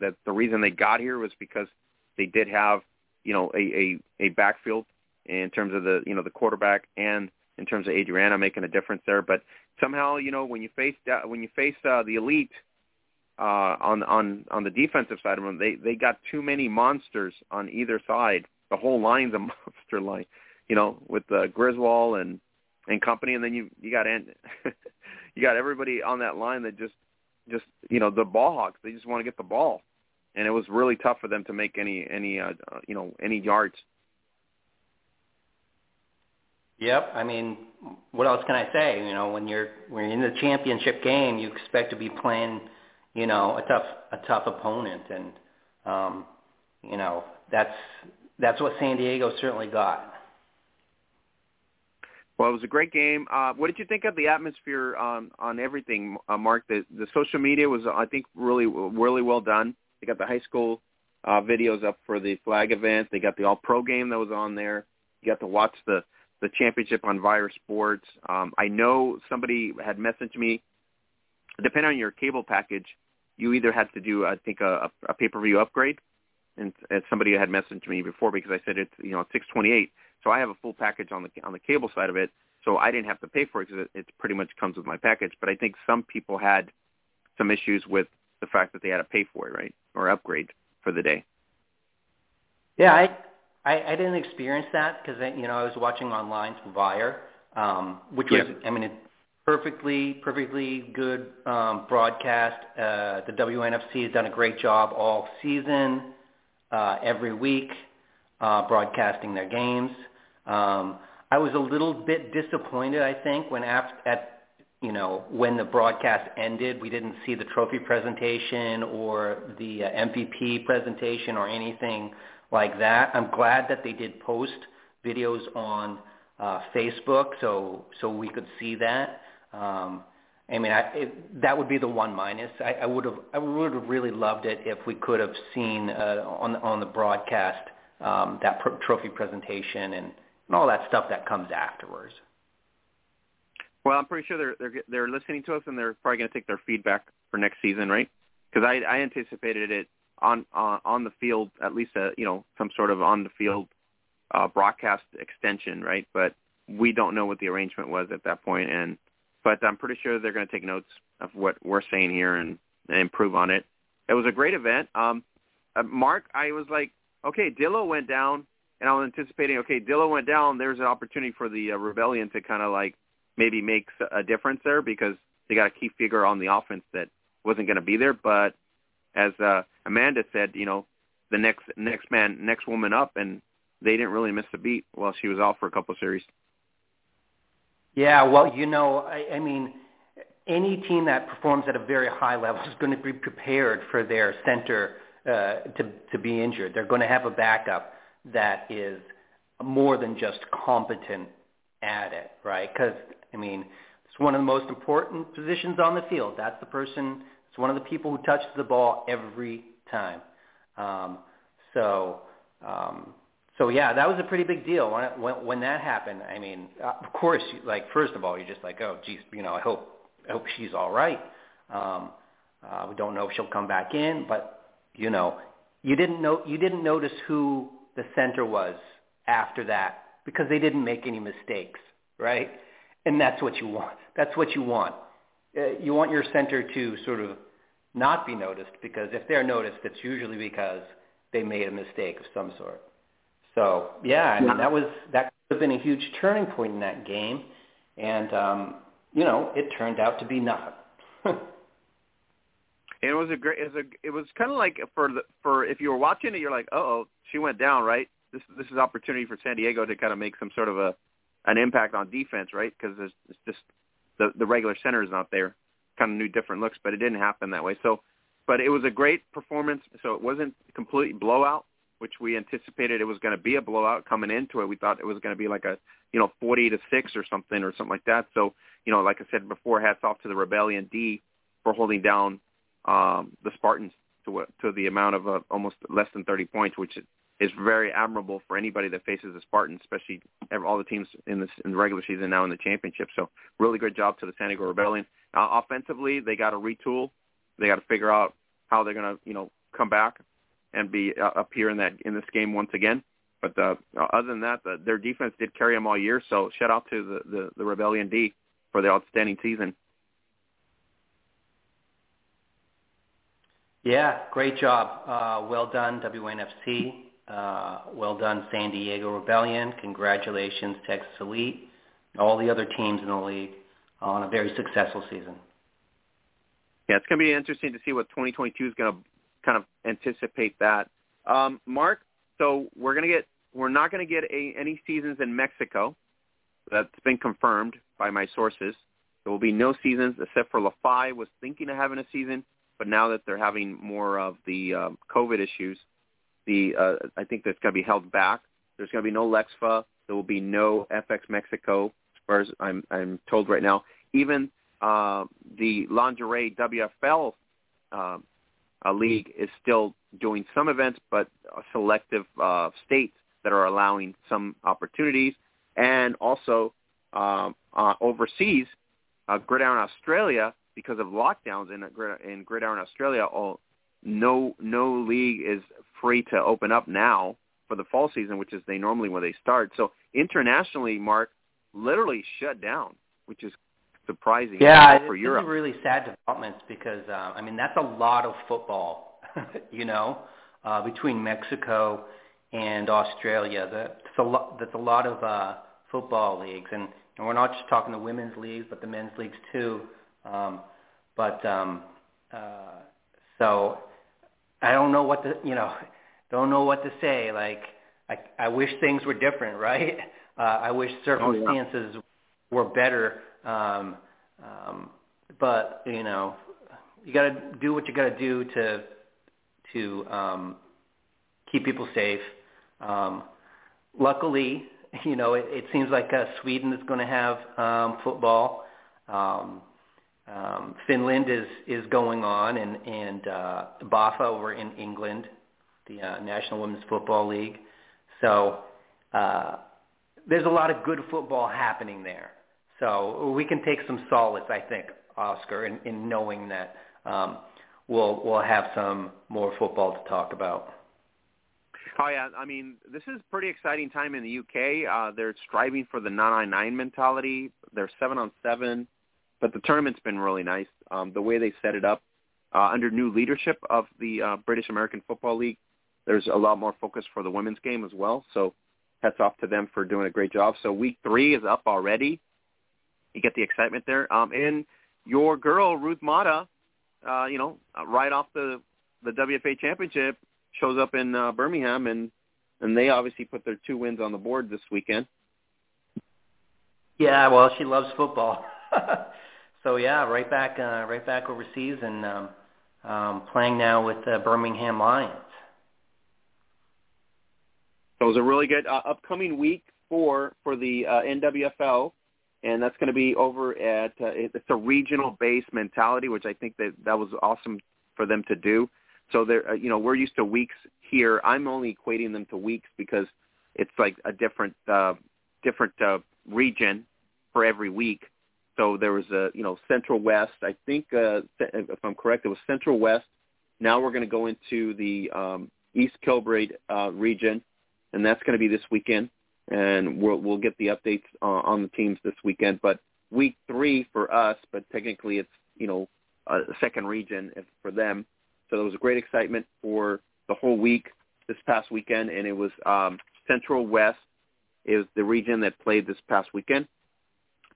That the reason they got here was because they did have, you know, a a, a backfield in terms of the you know the quarterback and in terms of Adriana making a difference there. But somehow, you know, when you face when you face uh, the elite uh, on on on the defensive side of them, they they got too many monsters on either side. The whole line's a monster line, you know, with uh, Griswold and and company, and then you you got you got everybody on that line that just just you know the ball hawks. They just want to get the ball, and it was really tough for them to make any any uh, you know any yards. Yep. I mean, what else can I say? You know, when you're when you're in the championship game, you expect to be playing, you know, a tough a tough opponent, and um, you know that's that's what San Diego certainly got. Well, it was a great game. Uh, what did you think of the atmosphere on on everything, uh, Mark? The the social media was, I think, really really well done. They got the high school uh, videos up for the flag event. They got the All Pro game that was on there. You got to watch the the championship on Vyre Sports. Um, I know somebody had messaged me. Depending on your cable package, you either had to do, I think, a, a pay per view upgrade, and, and somebody had messaged me before because I said it's you know six twenty eight so I have a full package on the on the cable side of it. So I didn't have to pay for it because it, it pretty much comes with my package. But I think some people had some issues with the fact that they had to pay for it, right, or upgrade for the day. Yeah, I I, I didn't experience that because you know I was watching online from Vyre, um, which was I mean it, perfectly perfectly good um, broadcast. Uh, the WNFC has done a great job all season, uh, every week, uh, broadcasting their games. Um, I was a little bit disappointed, I think, when after, at you know when the broadcast ended, we didn't see the trophy presentation or the uh, MVP presentation or anything like that. I'm glad that they did post videos on uh, Facebook, so so we could see that. Um, I mean, I, it, that would be the one minus. I, I would have I would have really loved it if we could have seen uh, on on the broadcast um, that pro- trophy presentation and and all that stuff that comes afterwards. Well, I'm pretty sure they're they're they're listening to us and they're probably going to take their feedback for next season, right? Because I I anticipated it on on on the field at least a you know some sort of on the field uh, broadcast extension, right? But we don't know what the arrangement was at that point, and but I'm pretty sure they're going to take notes of what we're saying here and, and improve on it. It was a great event. Um, uh, Mark, I was like, okay, Dillo went down, and I was anticipating, okay, Dillo went down. There's an opportunity for the uh, Rebellion to kind of like maybe make a difference there because they got a key figure on the offense that wasn't going to be there. But as uh, Amanda said, you know, the next next man, next woman up, and they didn't really miss a beat while she was off for a couple series. Yeah, well, you know, I, I mean, any team that performs at a very high level is going to be prepared for their center uh, to to be injured. They're going to have a backup that is more than just competent at it, right? Because I mean, it's one of the most important positions on the field. That's the person. It's one of the people who touches the ball every time. Um, so, um, so yeah, that was a pretty big deal when when, when that happened. I mean, uh, of course, like first of all, you're just like, oh, geez, you know, I hope I hope she's all right. Um, uh, we don't know if she'll come back in, but you know, you didn't know you didn't notice who the center was after that because they didn't make any mistakes, right? And that's what you want. That's what you want. Uh, you want your center to sort of not be noticed because if they're noticed, it's usually because they made a mistake of some sort. So yeah, I mean that was that could have been a huge turning point in that game, and um, you know it turned out to be nothing. it was a great. It was a. It was kind of like for the for if you were watching it, you're like, uh oh, she went down, right? This this is opportunity for San Diego to kind of make some sort of a an impact on defense, right? Because it's just the the regular center is not there. Kind of new different looks, but it didn't happen that way. So, but it was a great performance. So it wasn't completely blowout, which we anticipated it was going to be a blowout coming into it. We thought it was going to be like a you know 40 to six or something or something like that. So you know, like I said before, hats off to the Rebellion D for holding down um, the Spartans to to the amount of uh, almost less than 30 points, which is very admirable for anybody that faces the Spartans, especially all the teams in this in the regular season now in the championship. So really good job to the San Diego Rebellion. Uh, offensively, they got to retool. They got to figure out how they're going to you know come back and be uh, up here in that in this game once again. But uh, other than that, the, their defense did carry them all year. So shout out to the, the, the Rebellion D for the outstanding season. Yeah, great job. Uh, well done, WNFC. Uh, well done, San Diego Rebellion. Congratulations, Texas Elite, all the other teams in the league on a very successful season. Yeah, it's going to be interesting to see what 2022 is going to kind of anticipate that. Um, Mark, so we're to get we're not to get a, any seasons in Mexico. That's been confirmed by my sources. There will be no seasons except for LaFi was thinking of having a season but now that they're having more of the um, COVID issues, the uh, I think that's going to be held back. There's going to be no Lexfa. There will be no FX Mexico, as far as I'm I'm told right now. Even uh, the lingerie WFL uh, uh, league is still doing some events, but selective uh, states that are allowing some opportunities, and also um, uh, overseas, uh, Gridiron Australia because of lockdowns in in Gridiron Australia, all, no no league is free to open up now for the fall season, which is they normally when they start. So internationally, Mark literally shut down, which is surprising. Yeah, for it's Europe. really sad developments because uh, I mean that's a lot of football, you know, uh, between Mexico and Australia. That's a lot. That's a lot of uh, football leagues, and, and we're not just talking the women's leagues, but the men's leagues too. Um, but um, uh, so I don't know what to you know don't know what to say. Like I I wish things were different, right? Uh, I wish circumstances oh, yeah. were better. Um, um, but you know, you got to do what you got to do to to um, keep people safe. Um, luckily, you know, it, it seems like uh, Sweden is going to have um, football. Um, um, Finland is is going on, and and uh, BAFA over in England, the uh, National Women's Football League. So uh, there's a lot of good football happening there. So we can take some solace, I think, Oscar, in, in knowing that um, we'll we'll have some more football to talk about. Oh yeah, I mean this is pretty exciting time in the UK. Uh, they're striving for the 999 mentality. They're seven on seven but the tournament's been really nice. Um, the way they set it up uh, under new leadership of the uh, British American Football League, there's a lot more focus for the women's game as well. So hats off to them for doing a great job. So week three is up already. You get the excitement there. Um, and your girl Ruth Mata, uh, you know, right off the the WFA championship, shows up in uh, Birmingham, and and they obviously put their two wins on the board this weekend. Yeah, well, she loves football. so yeah, right back, uh, right back overseas, and um, um, playing now with the Birmingham Lions. So it was a really good uh, upcoming week for for the uh, NWFL, and that's going to be over at uh, it's a regional based mentality, which I think that that was awesome for them to do. So there, uh, you know, we're used to weeks here. I'm only equating them to weeks because it's like a different uh, different uh, region for every week. So there was a, you know, Central West. I think, uh, if I'm correct, it was Central West. Now we're going to go into the um, East Kilbride uh, region, and that's going to be this weekend. And we'll we'll get the updates uh, on the teams this weekend. But week three for us, but technically it's you know a second region for them. So there was a great excitement for the whole week this past weekend, and it was um, Central West is the region that played this past weekend.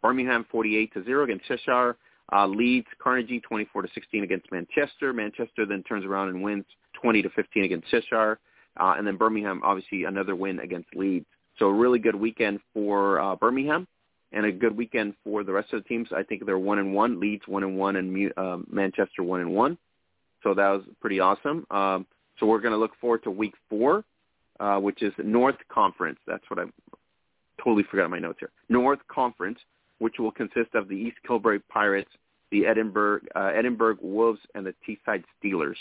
Birmingham 48 to 0 against Cheshire. Uh, Leeds Carnegie 24 to 16 against Manchester. Manchester then turns around and wins 20 to 15 against Cheshire. Uh, and then Birmingham obviously another win against Leeds. So a really good weekend for uh, Birmingham and a good weekend for the rest of the teams. I think they're one and one. Leeds one and one, and uh, Manchester one and one. So that was pretty awesome. Um, so we're going to look forward to week four, uh, which is North Conference. That's what I totally forgot my notes here. North Conference, which will consist of the East Kilbride Pirates, the Edinburgh uh, Edinburgh Wolves, and the Teesside Steelers.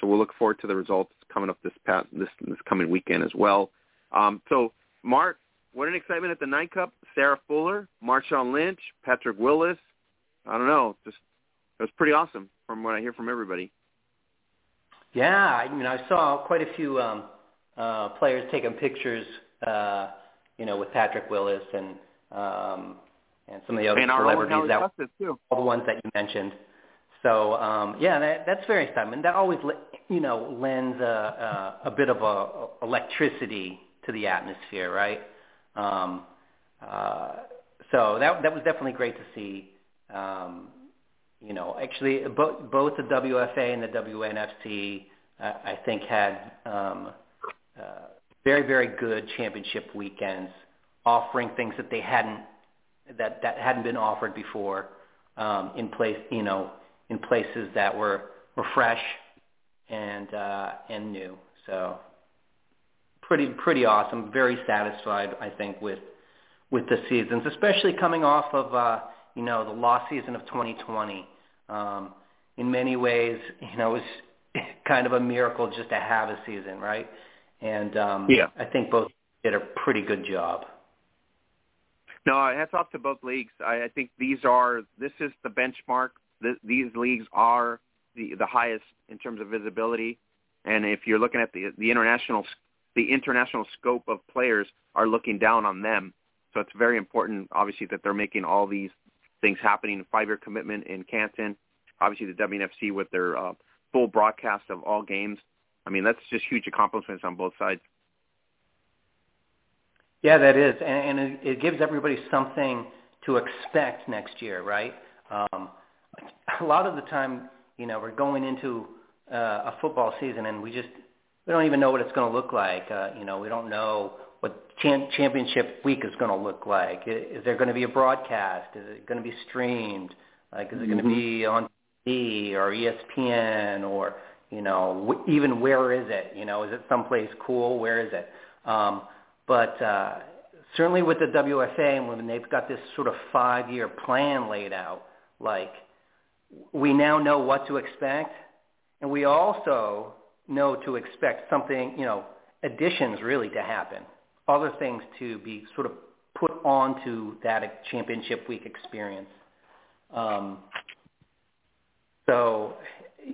So we'll look forward to the results coming up this past this this coming weekend as well. Um, so Mark, what an excitement at the Nine Cup! Sarah Fuller, Marshawn Lynch, Patrick Willis. I don't know, just it was pretty awesome from what I hear from everybody. Yeah, I mean, I saw quite a few um, uh, players taking pictures, uh, you know, with Patrick Willis and um, and some of the other and celebrities that too. all the ones that you mentioned. So um, yeah, that, that's very exciting. That always you know lends a, a, a bit of a, a electricity to the atmosphere, right? Um, uh, so that that was definitely great to see. Um, you know, actually, both both the WFA and the WNFC, uh, I think, had um, uh, very very good championship weekends, offering things that they hadn't that that hadn't been offered before um, in place, you know, in places that were were fresh and uh, and new. So pretty pretty awesome. Very satisfied, I think, with with the seasons, especially coming off of uh, you know the lost season of 2020. Um, in many ways, you know, it was kind of a miracle just to have a season, right? And um, yeah. I think both did a pretty good job. No, hats off to both leagues. I, I think these are this is the benchmark. This, these leagues are the the highest in terms of visibility, and if you're looking at the the international the international scope of players are looking down on them. So it's very important, obviously, that they're making all these things happening. Five-year commitment in Canton, obviously the WNFC with their uh, full broadcast of all games. I mean, that's just huge accomplishments on both sides. Yeah, that is, and, and it, it gives everybody something to expect next year, right? Um, a lot of the time, you know, we're going into uh, a football season and we just we don't even know what it's going to look like. Uh, you know, we don't know what cha- championship week is going to look like. Is there going to be a broadcast? Is it going to be streamed? Like, is it going to mm-hmm. be on TV or ESPN or you know, w- even where is it? You know, is it someplace cool? Where is it? Um, but uh, certainly with the WFA, and when they've got this sort of five-year plan laid out, like we now know what to expect, and we also know to expect something, you know, additions really to happen, other things to be sort of put onto that championship week experience. Um, so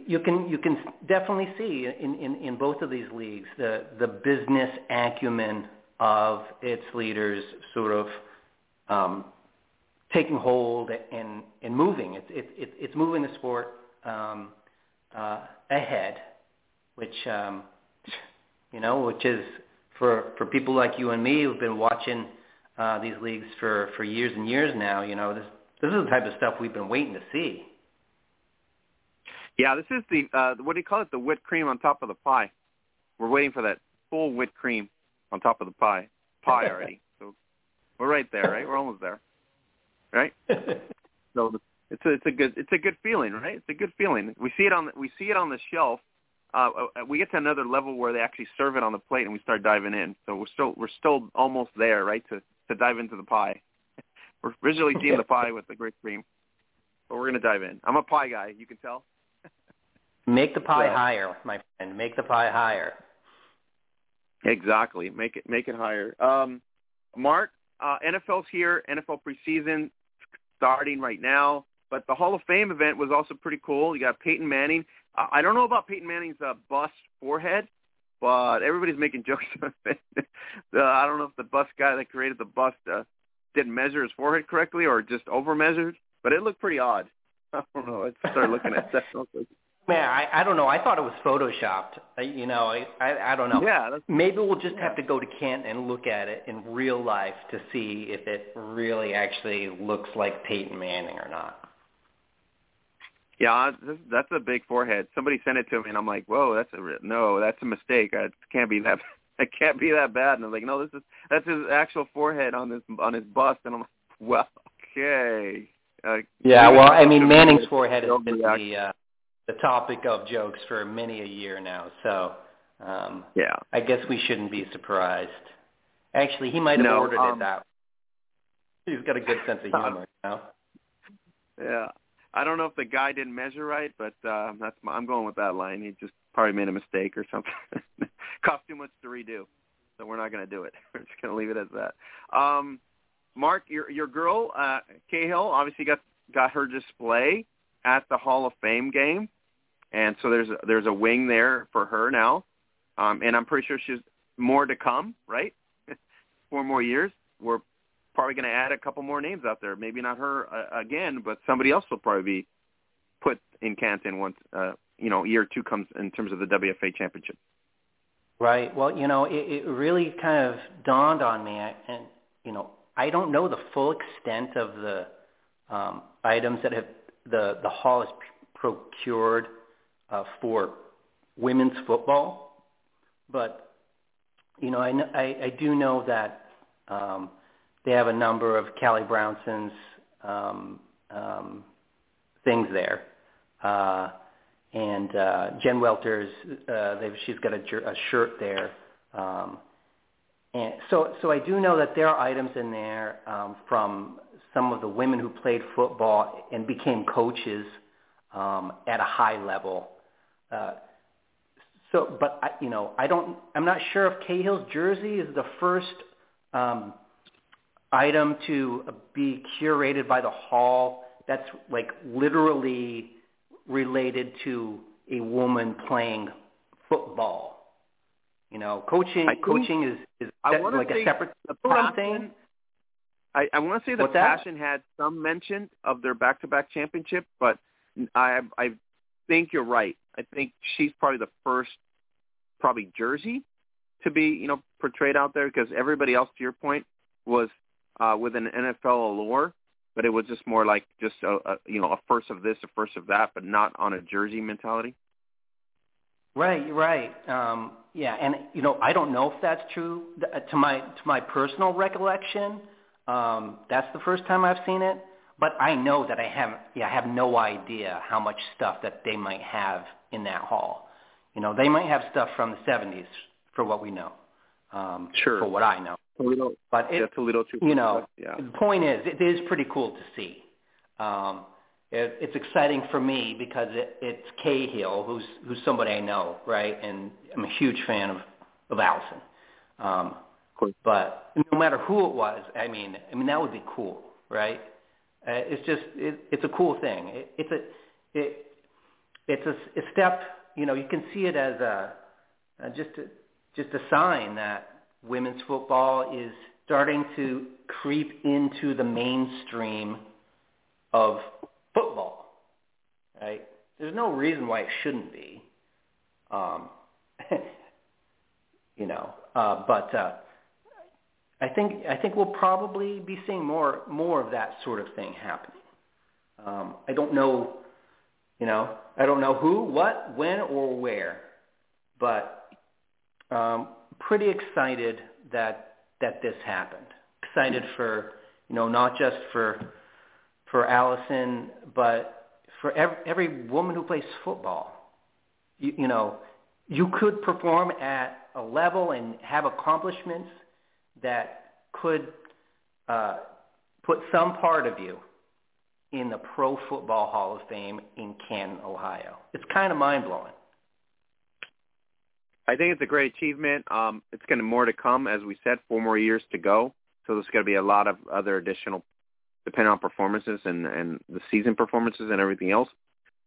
you can you can definitely see in, in, in both of these leagues the the business acumen of its leaders sort of um, taking hold and and moving. It's it's it's it's moving the sport um, uh, ahead, which um, you know, which is for for people like you and me who've been watching uh, these leagues for for years and years now. You know, this this is the type of stuff we've been waiting to see. Yeah, this is the uh, what do you call it? The whipped cream on top of the pie. We're waiting for that full whipped cream on top of the pie pie already. so we're right there, right? We're almost there, right? so it's a it's a good it's a good feeling, right? It's a good feeling. We see it on the, we see it on the shelf. Uh, uh, we get to another level where they actually serve it on the plate and we start diving in. So we're still we're still almost there, right? To to dive into the pie. we're visually seeing the pie with the great cream, but we're gonna dive in. I'm a pie guy. You can tell. Make the pie so, higher, my friend. Make the pie higher. Exactly. Make it make it higher. Um, Mark, uh, NFL's here. NFL preseason starting right now. But the Hall of Fame event was also pretty cool. You got Peyton Manning. I don't know about Peyton Manning's uh, bust forehead, but everybody's making jokes about it. uh, I don't know if the bust guy that created the bust uh, didn't measure his forehead correctly or just over measured, but it looked pretty odd. I don't know. I started looking at that. Man, I, I don't know. I thought it was photoshopped. I, you know, I, I I don't know. Yeah. That's, Maybe we'll just yeah. have to go to Kent and look at it in real life to see if it really actually looks like Peyton Manning or not. Yeah, that's a big forehead. Somebody sent it to me, and I'm like, "Whoa, that's a no, that's a mistake. It can't be that. It can't be that bad." And I'm like, "No, this is that's his actual forehead on his on his bust." And I'm like, "Well, okay." Uh, yeah, well, I mean, Manning's forehead has been the uh, the topic of jokes for many a year now. So um, yeah, I guess we shouldn't be surprised. Actually, he might have no, ordered um, it that. Way. He's got a good sense of humor, you know. Yeah, I don't know if the guy didn't measure right, but uh, that's my, I'm going with that line. He just probably made a mistake or something. Cost too much to redo, so we're not going to do it. We're just going to leave it as that. Um, Mark, your your girl uh, Cahill obviously got got her display at the Hall of Fame game and so there's a, there's a wing there for her now, um, and I'm pretty sure she's more to come, right? Four more years. We're probably going to add a couple more names out there. Maybe not her uh, again, but somebody else will probably be put in Canton once uh, you know year two comes in terms of the WFA championship. Right. Well, you know, it, it really kind of dawned on me, and you know, I don't know the full extent of the um, items that have the the hall has procured uh, for women's football, but you know I, I, I do know that um, they have a number of Callie Brownson's um, um, things there, uh, and uh, Jen Welter's uh, she's got a, a shirt there. Um, and so, so I do know that there are items in there um, from some of the women who played football and became coaches um, at a high level uh, so, but I, you know, I don't. I'm not sure if Cahill's jersey is the first um, item to be curated by the Hall. That's like literally related to a woman playing football. You know, coaching. coaching is is I like a separate passion, thing. I, I want to say the What's passion that? had some mention of their back-to-back championship, but I I think you're right. I think she's probably the first, probably jersey, to be you know portrayed out there because everybody else, to your point, was uh, with an NFL allure, but it was just more like just a, a you know a first of this, a first of that, but not on a jersey mentality. Right, right. Um, yeah, and you know, I don't know if that's true. To my to my personal recollection, um, that's the first time I've seen it. But I know that I have yeah, I have no idea how much stuff that they might have in that hall. You know, they might have stuff from the 70s for what we know. Um, sure. For what I know. Toledo, but it, yeah, Toledo too. You know, yeah. the point is, it is pretty cool to see. Um, it, it's exciting for me because it, it's Cahill, who's who's somebody I know, right? And I'm a huge fan of of Allison. Um, but no matter who it was, I mean, I mean that would be cool, right? Uh, it's just it, it's a cool thing. It, it's a it, it's a, a step. You know, you can see it as a, a just a, just a sign that women's football is starting to creep into the mainstream of football. Right? There's no reason why it shouldn't be. Um, you know, uh, but uh, I think I think we'll probably be seeing more more of that sort of thing happening. Um, I don't know, you know, I don't know who, what, when, or where, but um, pretty excited that that this happened. Excited for you know not just for for Allison, but for every, every woman who plays football. You, you know, you could perform at a level and have accomplishments that could uh, put some part of you in the Pro Football Hall of Fame in Canton, Ohio. It's kind of mind blowing. I think it's a great achievement. Um, it's going to more to come, as we said, four more years to go. So there's going to be a lot of other additional, depending on performances and and the season performances and everything else.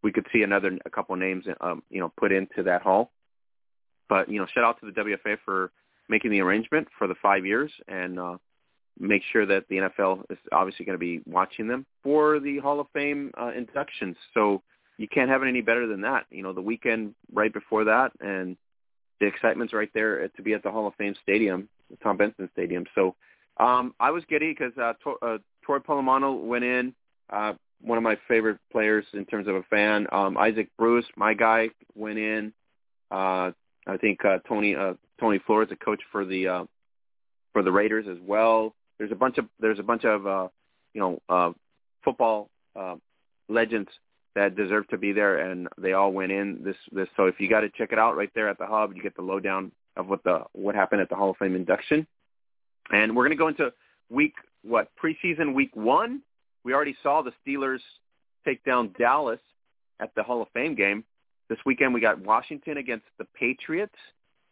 We could see another a couple names, um, you know, put into that hall. But you know, shout out to the WFA for making the arrangement for the five years and uh, make sure that the NFL is obviously going to be watching them for the Hall of Fame uh, inductions. So you can't have it any better than that. You know, the weekend right before that and the excitement's right there to be at the Hall of Fame Stadium, Tom Benson Stadium. So um, I was giddy because uh, to- uh, Troy Polamalu went in, uh, one of my favorite players in terms of a fan. Um, Isaac Bruce, my guy, went in. Uh, I think uh, Tony uh, Tony Flores, a coach for the uh, for the Raiders as well. There's a bunch of there's a bunch of uh, you know uh, football uh, legends that deserve to be there, and they all went in this this. So if you got to check it out right there at the hub, you get the lowdown of what the what happened at the Hall of Fame induction. And we're going to go into week what preseason week one. We already saw the Steelers take down Dallas at the Hall of Fame game. This weekend we got Washington against the Patriots.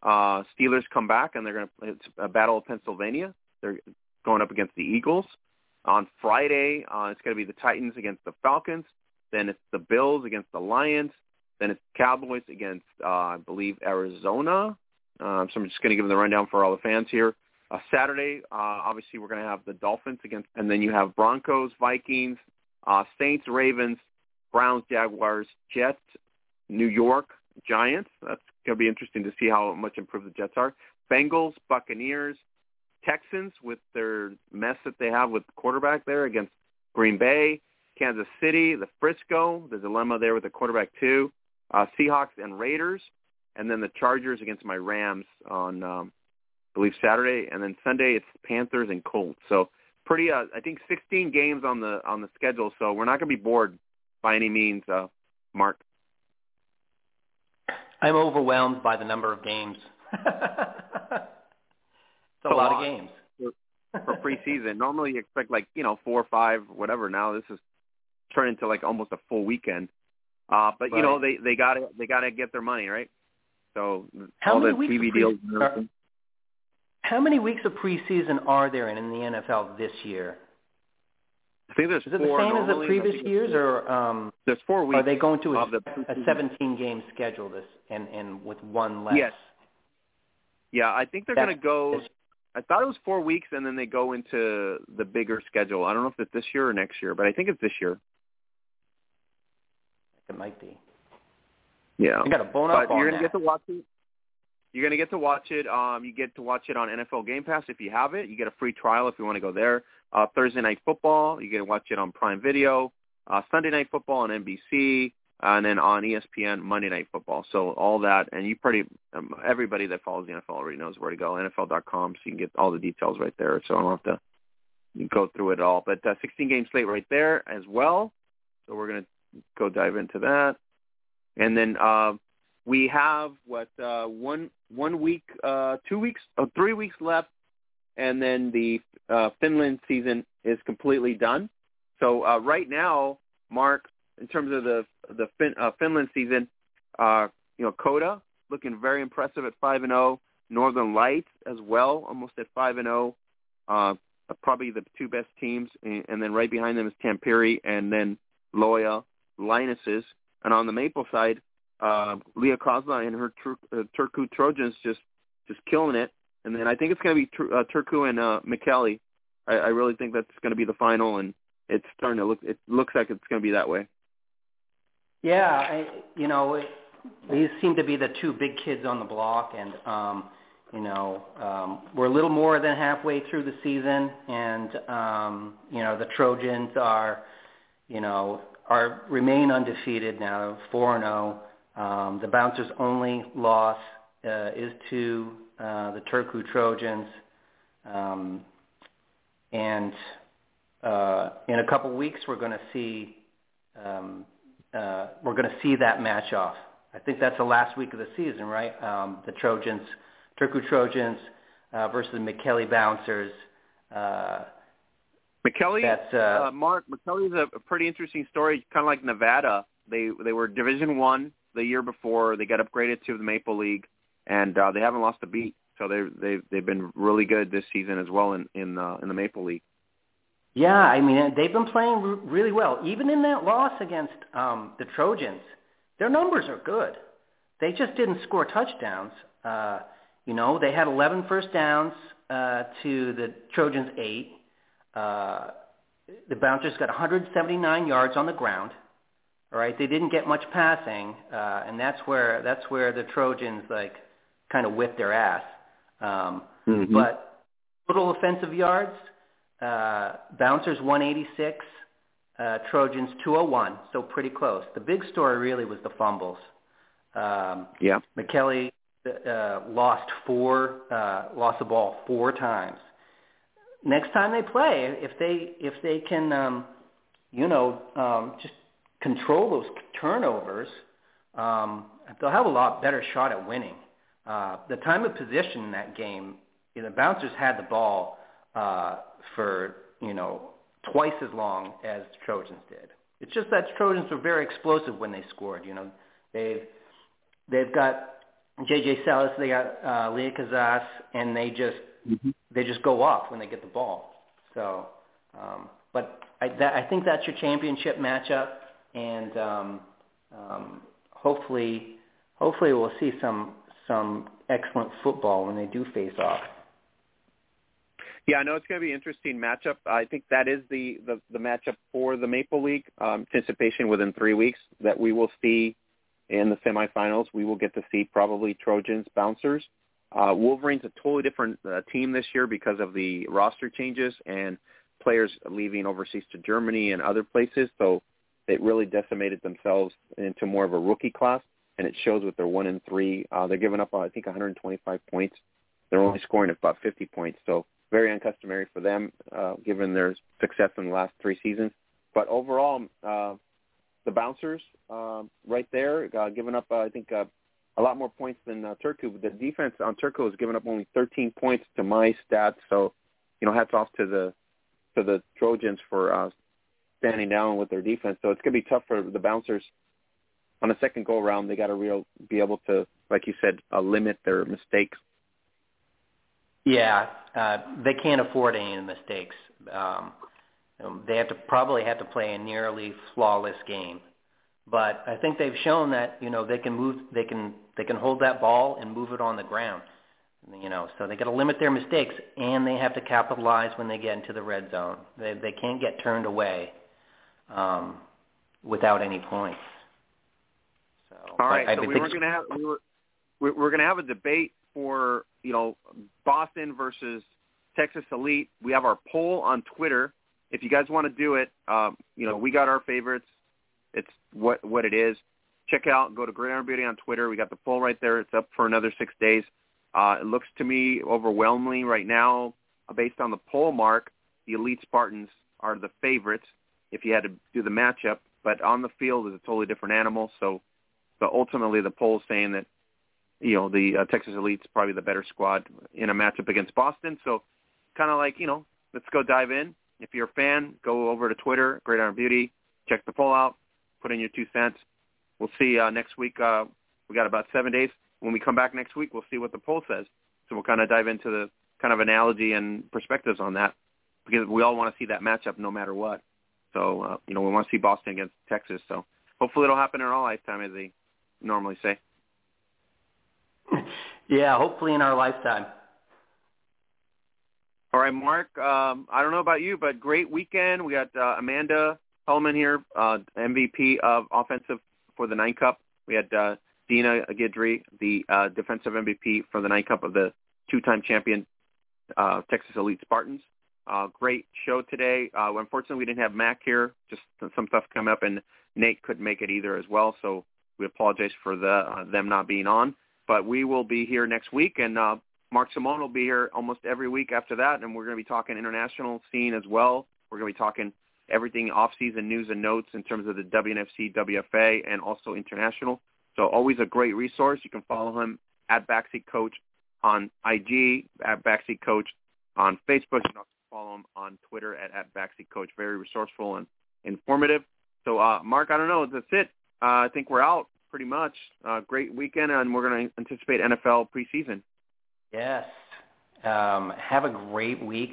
Uh, Steelers come back and they're going to, it's a battle of Pennsylvania. They're going up against the Eagles. On Friday, uh, it's going to be the Titans against the Falcons. Then it's the Bills against the Lions. Then it's Cowboys against, uh, I believe, Arizona. Uh, so I'm just going to give them the rundown for all the fans here. Uh, Saturday, uh, obviously, we're going to have the Dolphins against, and then you have Broncos, Vikings, uh, Saints, Ravens, Browns, Jaguars, Jets, New York Giants. That's going to be interesting to see how much improved the Jets are. Bengals, Buccaneers, Texans with their mess that they have with quarterback there against Green Bay, Kansas City, the Frisco, the dilemma there with the quarterback too, uh, Seahawks and Raiders, and then the Chargers against my Rams on, um, I believe Saturday, and then Sunday it's Panthers and Colts. So pretty, uh, I think 16 games on the on the schedule. So we're not going to be bored by any means, uh, Mark. I'm overwhelmed by the number of games. it's a, a lot, lot of games for preseason. Normally you expect like you know four or five, whatever. Now this is turned into like almost a full weekend. Uh, but right. you know they they got to they got to get their money right. So how all many the weeks TV deals. Are, how many weeks of preseason are there in, in the NFL this year? I think there's Is it the same as the previous years, or um, there's four weeks. are they going to a, the a 17 game schedule this and and with one less? Yes. Yeah, I think they're going to go. I thought it was four weeks, and then they go into the bigger schedule. I don't know if it's this year or next year, but I think it's this year. It might be. Yeah. I got a bone but up you're gonna that. get to watch it. You're gonna get to watch it. Um, you get to watch it on NFL Game Pass if you have it. You get a free trial if you want to go there. Uh, Thursday Night Football, you get to watch it on Prime Video. Uh, Sunday Night Football on NBC, and then on ESPN Monday Night Football. So all that, and you pretty um, everybody that follows the NFL already knows where to go. NFL.com, so you can get all the details right there. So I don't have to go through it all. But uh, 16 game slate right there as well. So we're gonna go dive into that. And then uh, we have what uh, one one week, uh, two weeks, oh, three weeks left, and then the uh, Finland season is completely done. So uh, right now, Mark, in terms of the the fin- uh, Finland season, uh, you know, Coda looking very impressive at five and zero. Northern Lights as well, almost at five and zero. Uh, probably the two best teams, and, and then right behind them is Tampere, and then Loya, Linuses, and on the Maple side, uh, Leah Kozla and her Tur- uh, Turku Trojans just just killing it, and then I think it's going to be Tur- uh, Turku and uh, Mikkeli. I, I really think that's going to be the final, and it's starting to look. It looks like it's going to be that way. Yeah, I, you know, these seem to be the two big kids on the block, and um, you know, um, we're a little more than halfway through the season, and um, you know, the Trojans are, you know, are remain undefeated now, four and zero. Oh. Um, the Bouncers' only loss uh, is to uh, the Turku Trojans, um, and uh, in a couple weeks we're going to see um, uh, we're going to see that match off. I think that's the last week of the season, right? Um, the Trojans, Turku Trojans uh, versus the Mikkeli Bouncers. Uh, Mikkeli, that's, uh, uh, Mark Mikkeli's a, a pretty interesting story. Kind of like Nevada, they they were Division One the year before. They got upgraded to the Maple League, and uh, they haven't lost a beat. So they they they've been really good this season as well in in uh, in the Maple League. Yeah, I mean they've been playing r- really well. Even in that loss against um, the Trojans, their numbers are good. They just didn't score touchdowns. Uh, you know, they had 11 first downs uh, to the Trojans eight. Uh, the Bouncers got 179 yards on the ground. All right, they didn't get much passing, uh, and that's where that's where the Trojans like kind of whipped their ass. Um, mm-hmm. But total offensive yards, uh, Bouncers 186, uh, Trojans 201, so pretty close. The big story really was the fumbles. Um, yeah. Mikkeli uh, lost four, uh, lost the ball four times. Next time they play, if they if they can, um, you know, um, just control those turnovers, um, they'll have a lot better shot at winning. Uh, the time of position in that game, you know, the Bouncers had the ball uh, for you know twice as long as the Trojans did. It's just that Trojans were very explosive when they scored. You know, they've they've got J.J. Salas, they got uh, Leah Kazas, and they just mm-hmm. they just go off when they get the ball. So, um, but I, that, I think that's your championship matchup, and um, um, hopefully, hopefully we'll see some some excellent football when they do face off. Yeah, I know it's going to be an interesting matchup. I think that is the, the, the matchup for the Maple League. Um, anticipation within three weeks that we will see in the semifinals. We will get to see probably Trojans, Bouncers. Uh, Wolverines a totally different uh, team this year because of the roster changes and players leaving overseas to Germany and other places. So it really decimated themselves into more of a rookie class and it shows with their one and three. Uh, they're giving up, uh, I think, 125 points. They're only scoring about 50 points, so very uncustomary for them, uh, given their success in the last three seasons. But overall, uh, the bouncers uh, right there, uh, giving up, uh, I think, uh, a lot more points than uh, Turku. The defense on Turku has given up only 13 points to my stats. So, you know, hats off to the to the Trojans for uh, standing down with their defense. So it's going to be tough for the bouncers on a second go around, they got to real be able to, like you said, uh, limit their mistakes. Yeah, uh, they can't afford any mistakes. Um, they have to probably have to play a nearly flawless game. But I think they've shown that you know they can move, they can they can hold that ball and move it on the ground. You know, so they got to limit their mistakes, and they have to capitalize when they get into the red zone. They they can't get turned away um, without any points. All right, I, so we were going to have we were we're going to have a debate for you know Boston versus Texas Elite. We have our poll on Twitter. If you guys want to do it, um, you know we got our favorites. It's what what it is. Check it out, go to Gridiron Beauty on Twitter. We got the poll right there. It's up for another six days. Uh, it looks to me overwhelmingly right now, uh, based on the poll mark, the Elite Spartans are the favorites. If you had to do the matchup, but on the field is a totally different animal. So but ultimately the poll is saying that you know the uh, Texas Elite's probably the better squad in a matchup against Boston. So kind of like you know let's go dive in. If you're a fan, go over to Twitter, Gridiron Beauty, check the poll out, put in your two cents. We'll see uh, next week. Uh, we got about seven days. When we come back next week, we'll see what the poll says. So we'll kind of dive into the kind of analogy and perspectives on that because we all want to see that matchup no matter what. So uh, you know we want to see Boston against Texas. So hopefully it'll happen in our lifetime, as they normally say. yeah, hopefully in our lifetime. All right, Mark. Um, I don't know about you, but great weekend. We got uh, Amanda Heilman here, uh, MVP of offensive for the Nine Cup. We had uh, Deana Guidry, the uh, defensive MVP for the Nine Cup of the two-time champion uh, Texas Elite Spartans. Uh, great show today. Uh, unfortunately, we didn't have Mac here. Just some stuff come up, and Nate couldn't make it either as well. So we apologize for the uh, them not being on. But we will be here next week, and uh, Mark Simon will be here almost every week after that, and we're going to be talking international scene as well. We're going to be talking everything off-season news and notes in terms of the WNFC, WFA, and also international. So always a great resource. You can follow him at Backseat Coach on IG, at Backseat Coach on Facebook. You can also follow him on Twitter at, at Backseat Coach. Very resourceful and informative. So, uh, Mark, I don't know. That's it. Uh, I think we're out pretty much. Uh, great weekend, and we're going to anticipate NFL preseason. Yes. Um, have a great week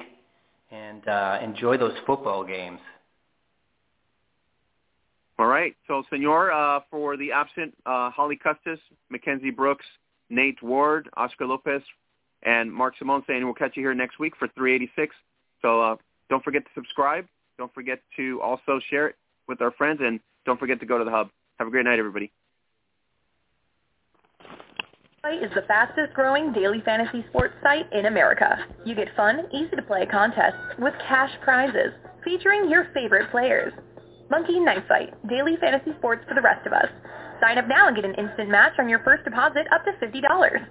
and uh, enjoy those football games. All right. So, Senor, uh, for the absent uh, Holly Custis, Mackenzie Brooks, Nate Ward, Oscar Lopez, and Mark Simon saying we'll catch you here next week for 386. So uh, don't forget to subscribe. Don't forget to also share it with our friends, and don't forget to go to the hub. Have a great night, everybody is the fastest growing daily fantasy sports site in America. You get fun, easy to play contests with cash prizes featuring your favorite players. Monkey Knife Fight, daily fantasy sports for the rest of us. Sign up now and get an instant match on your first deposit up to $50.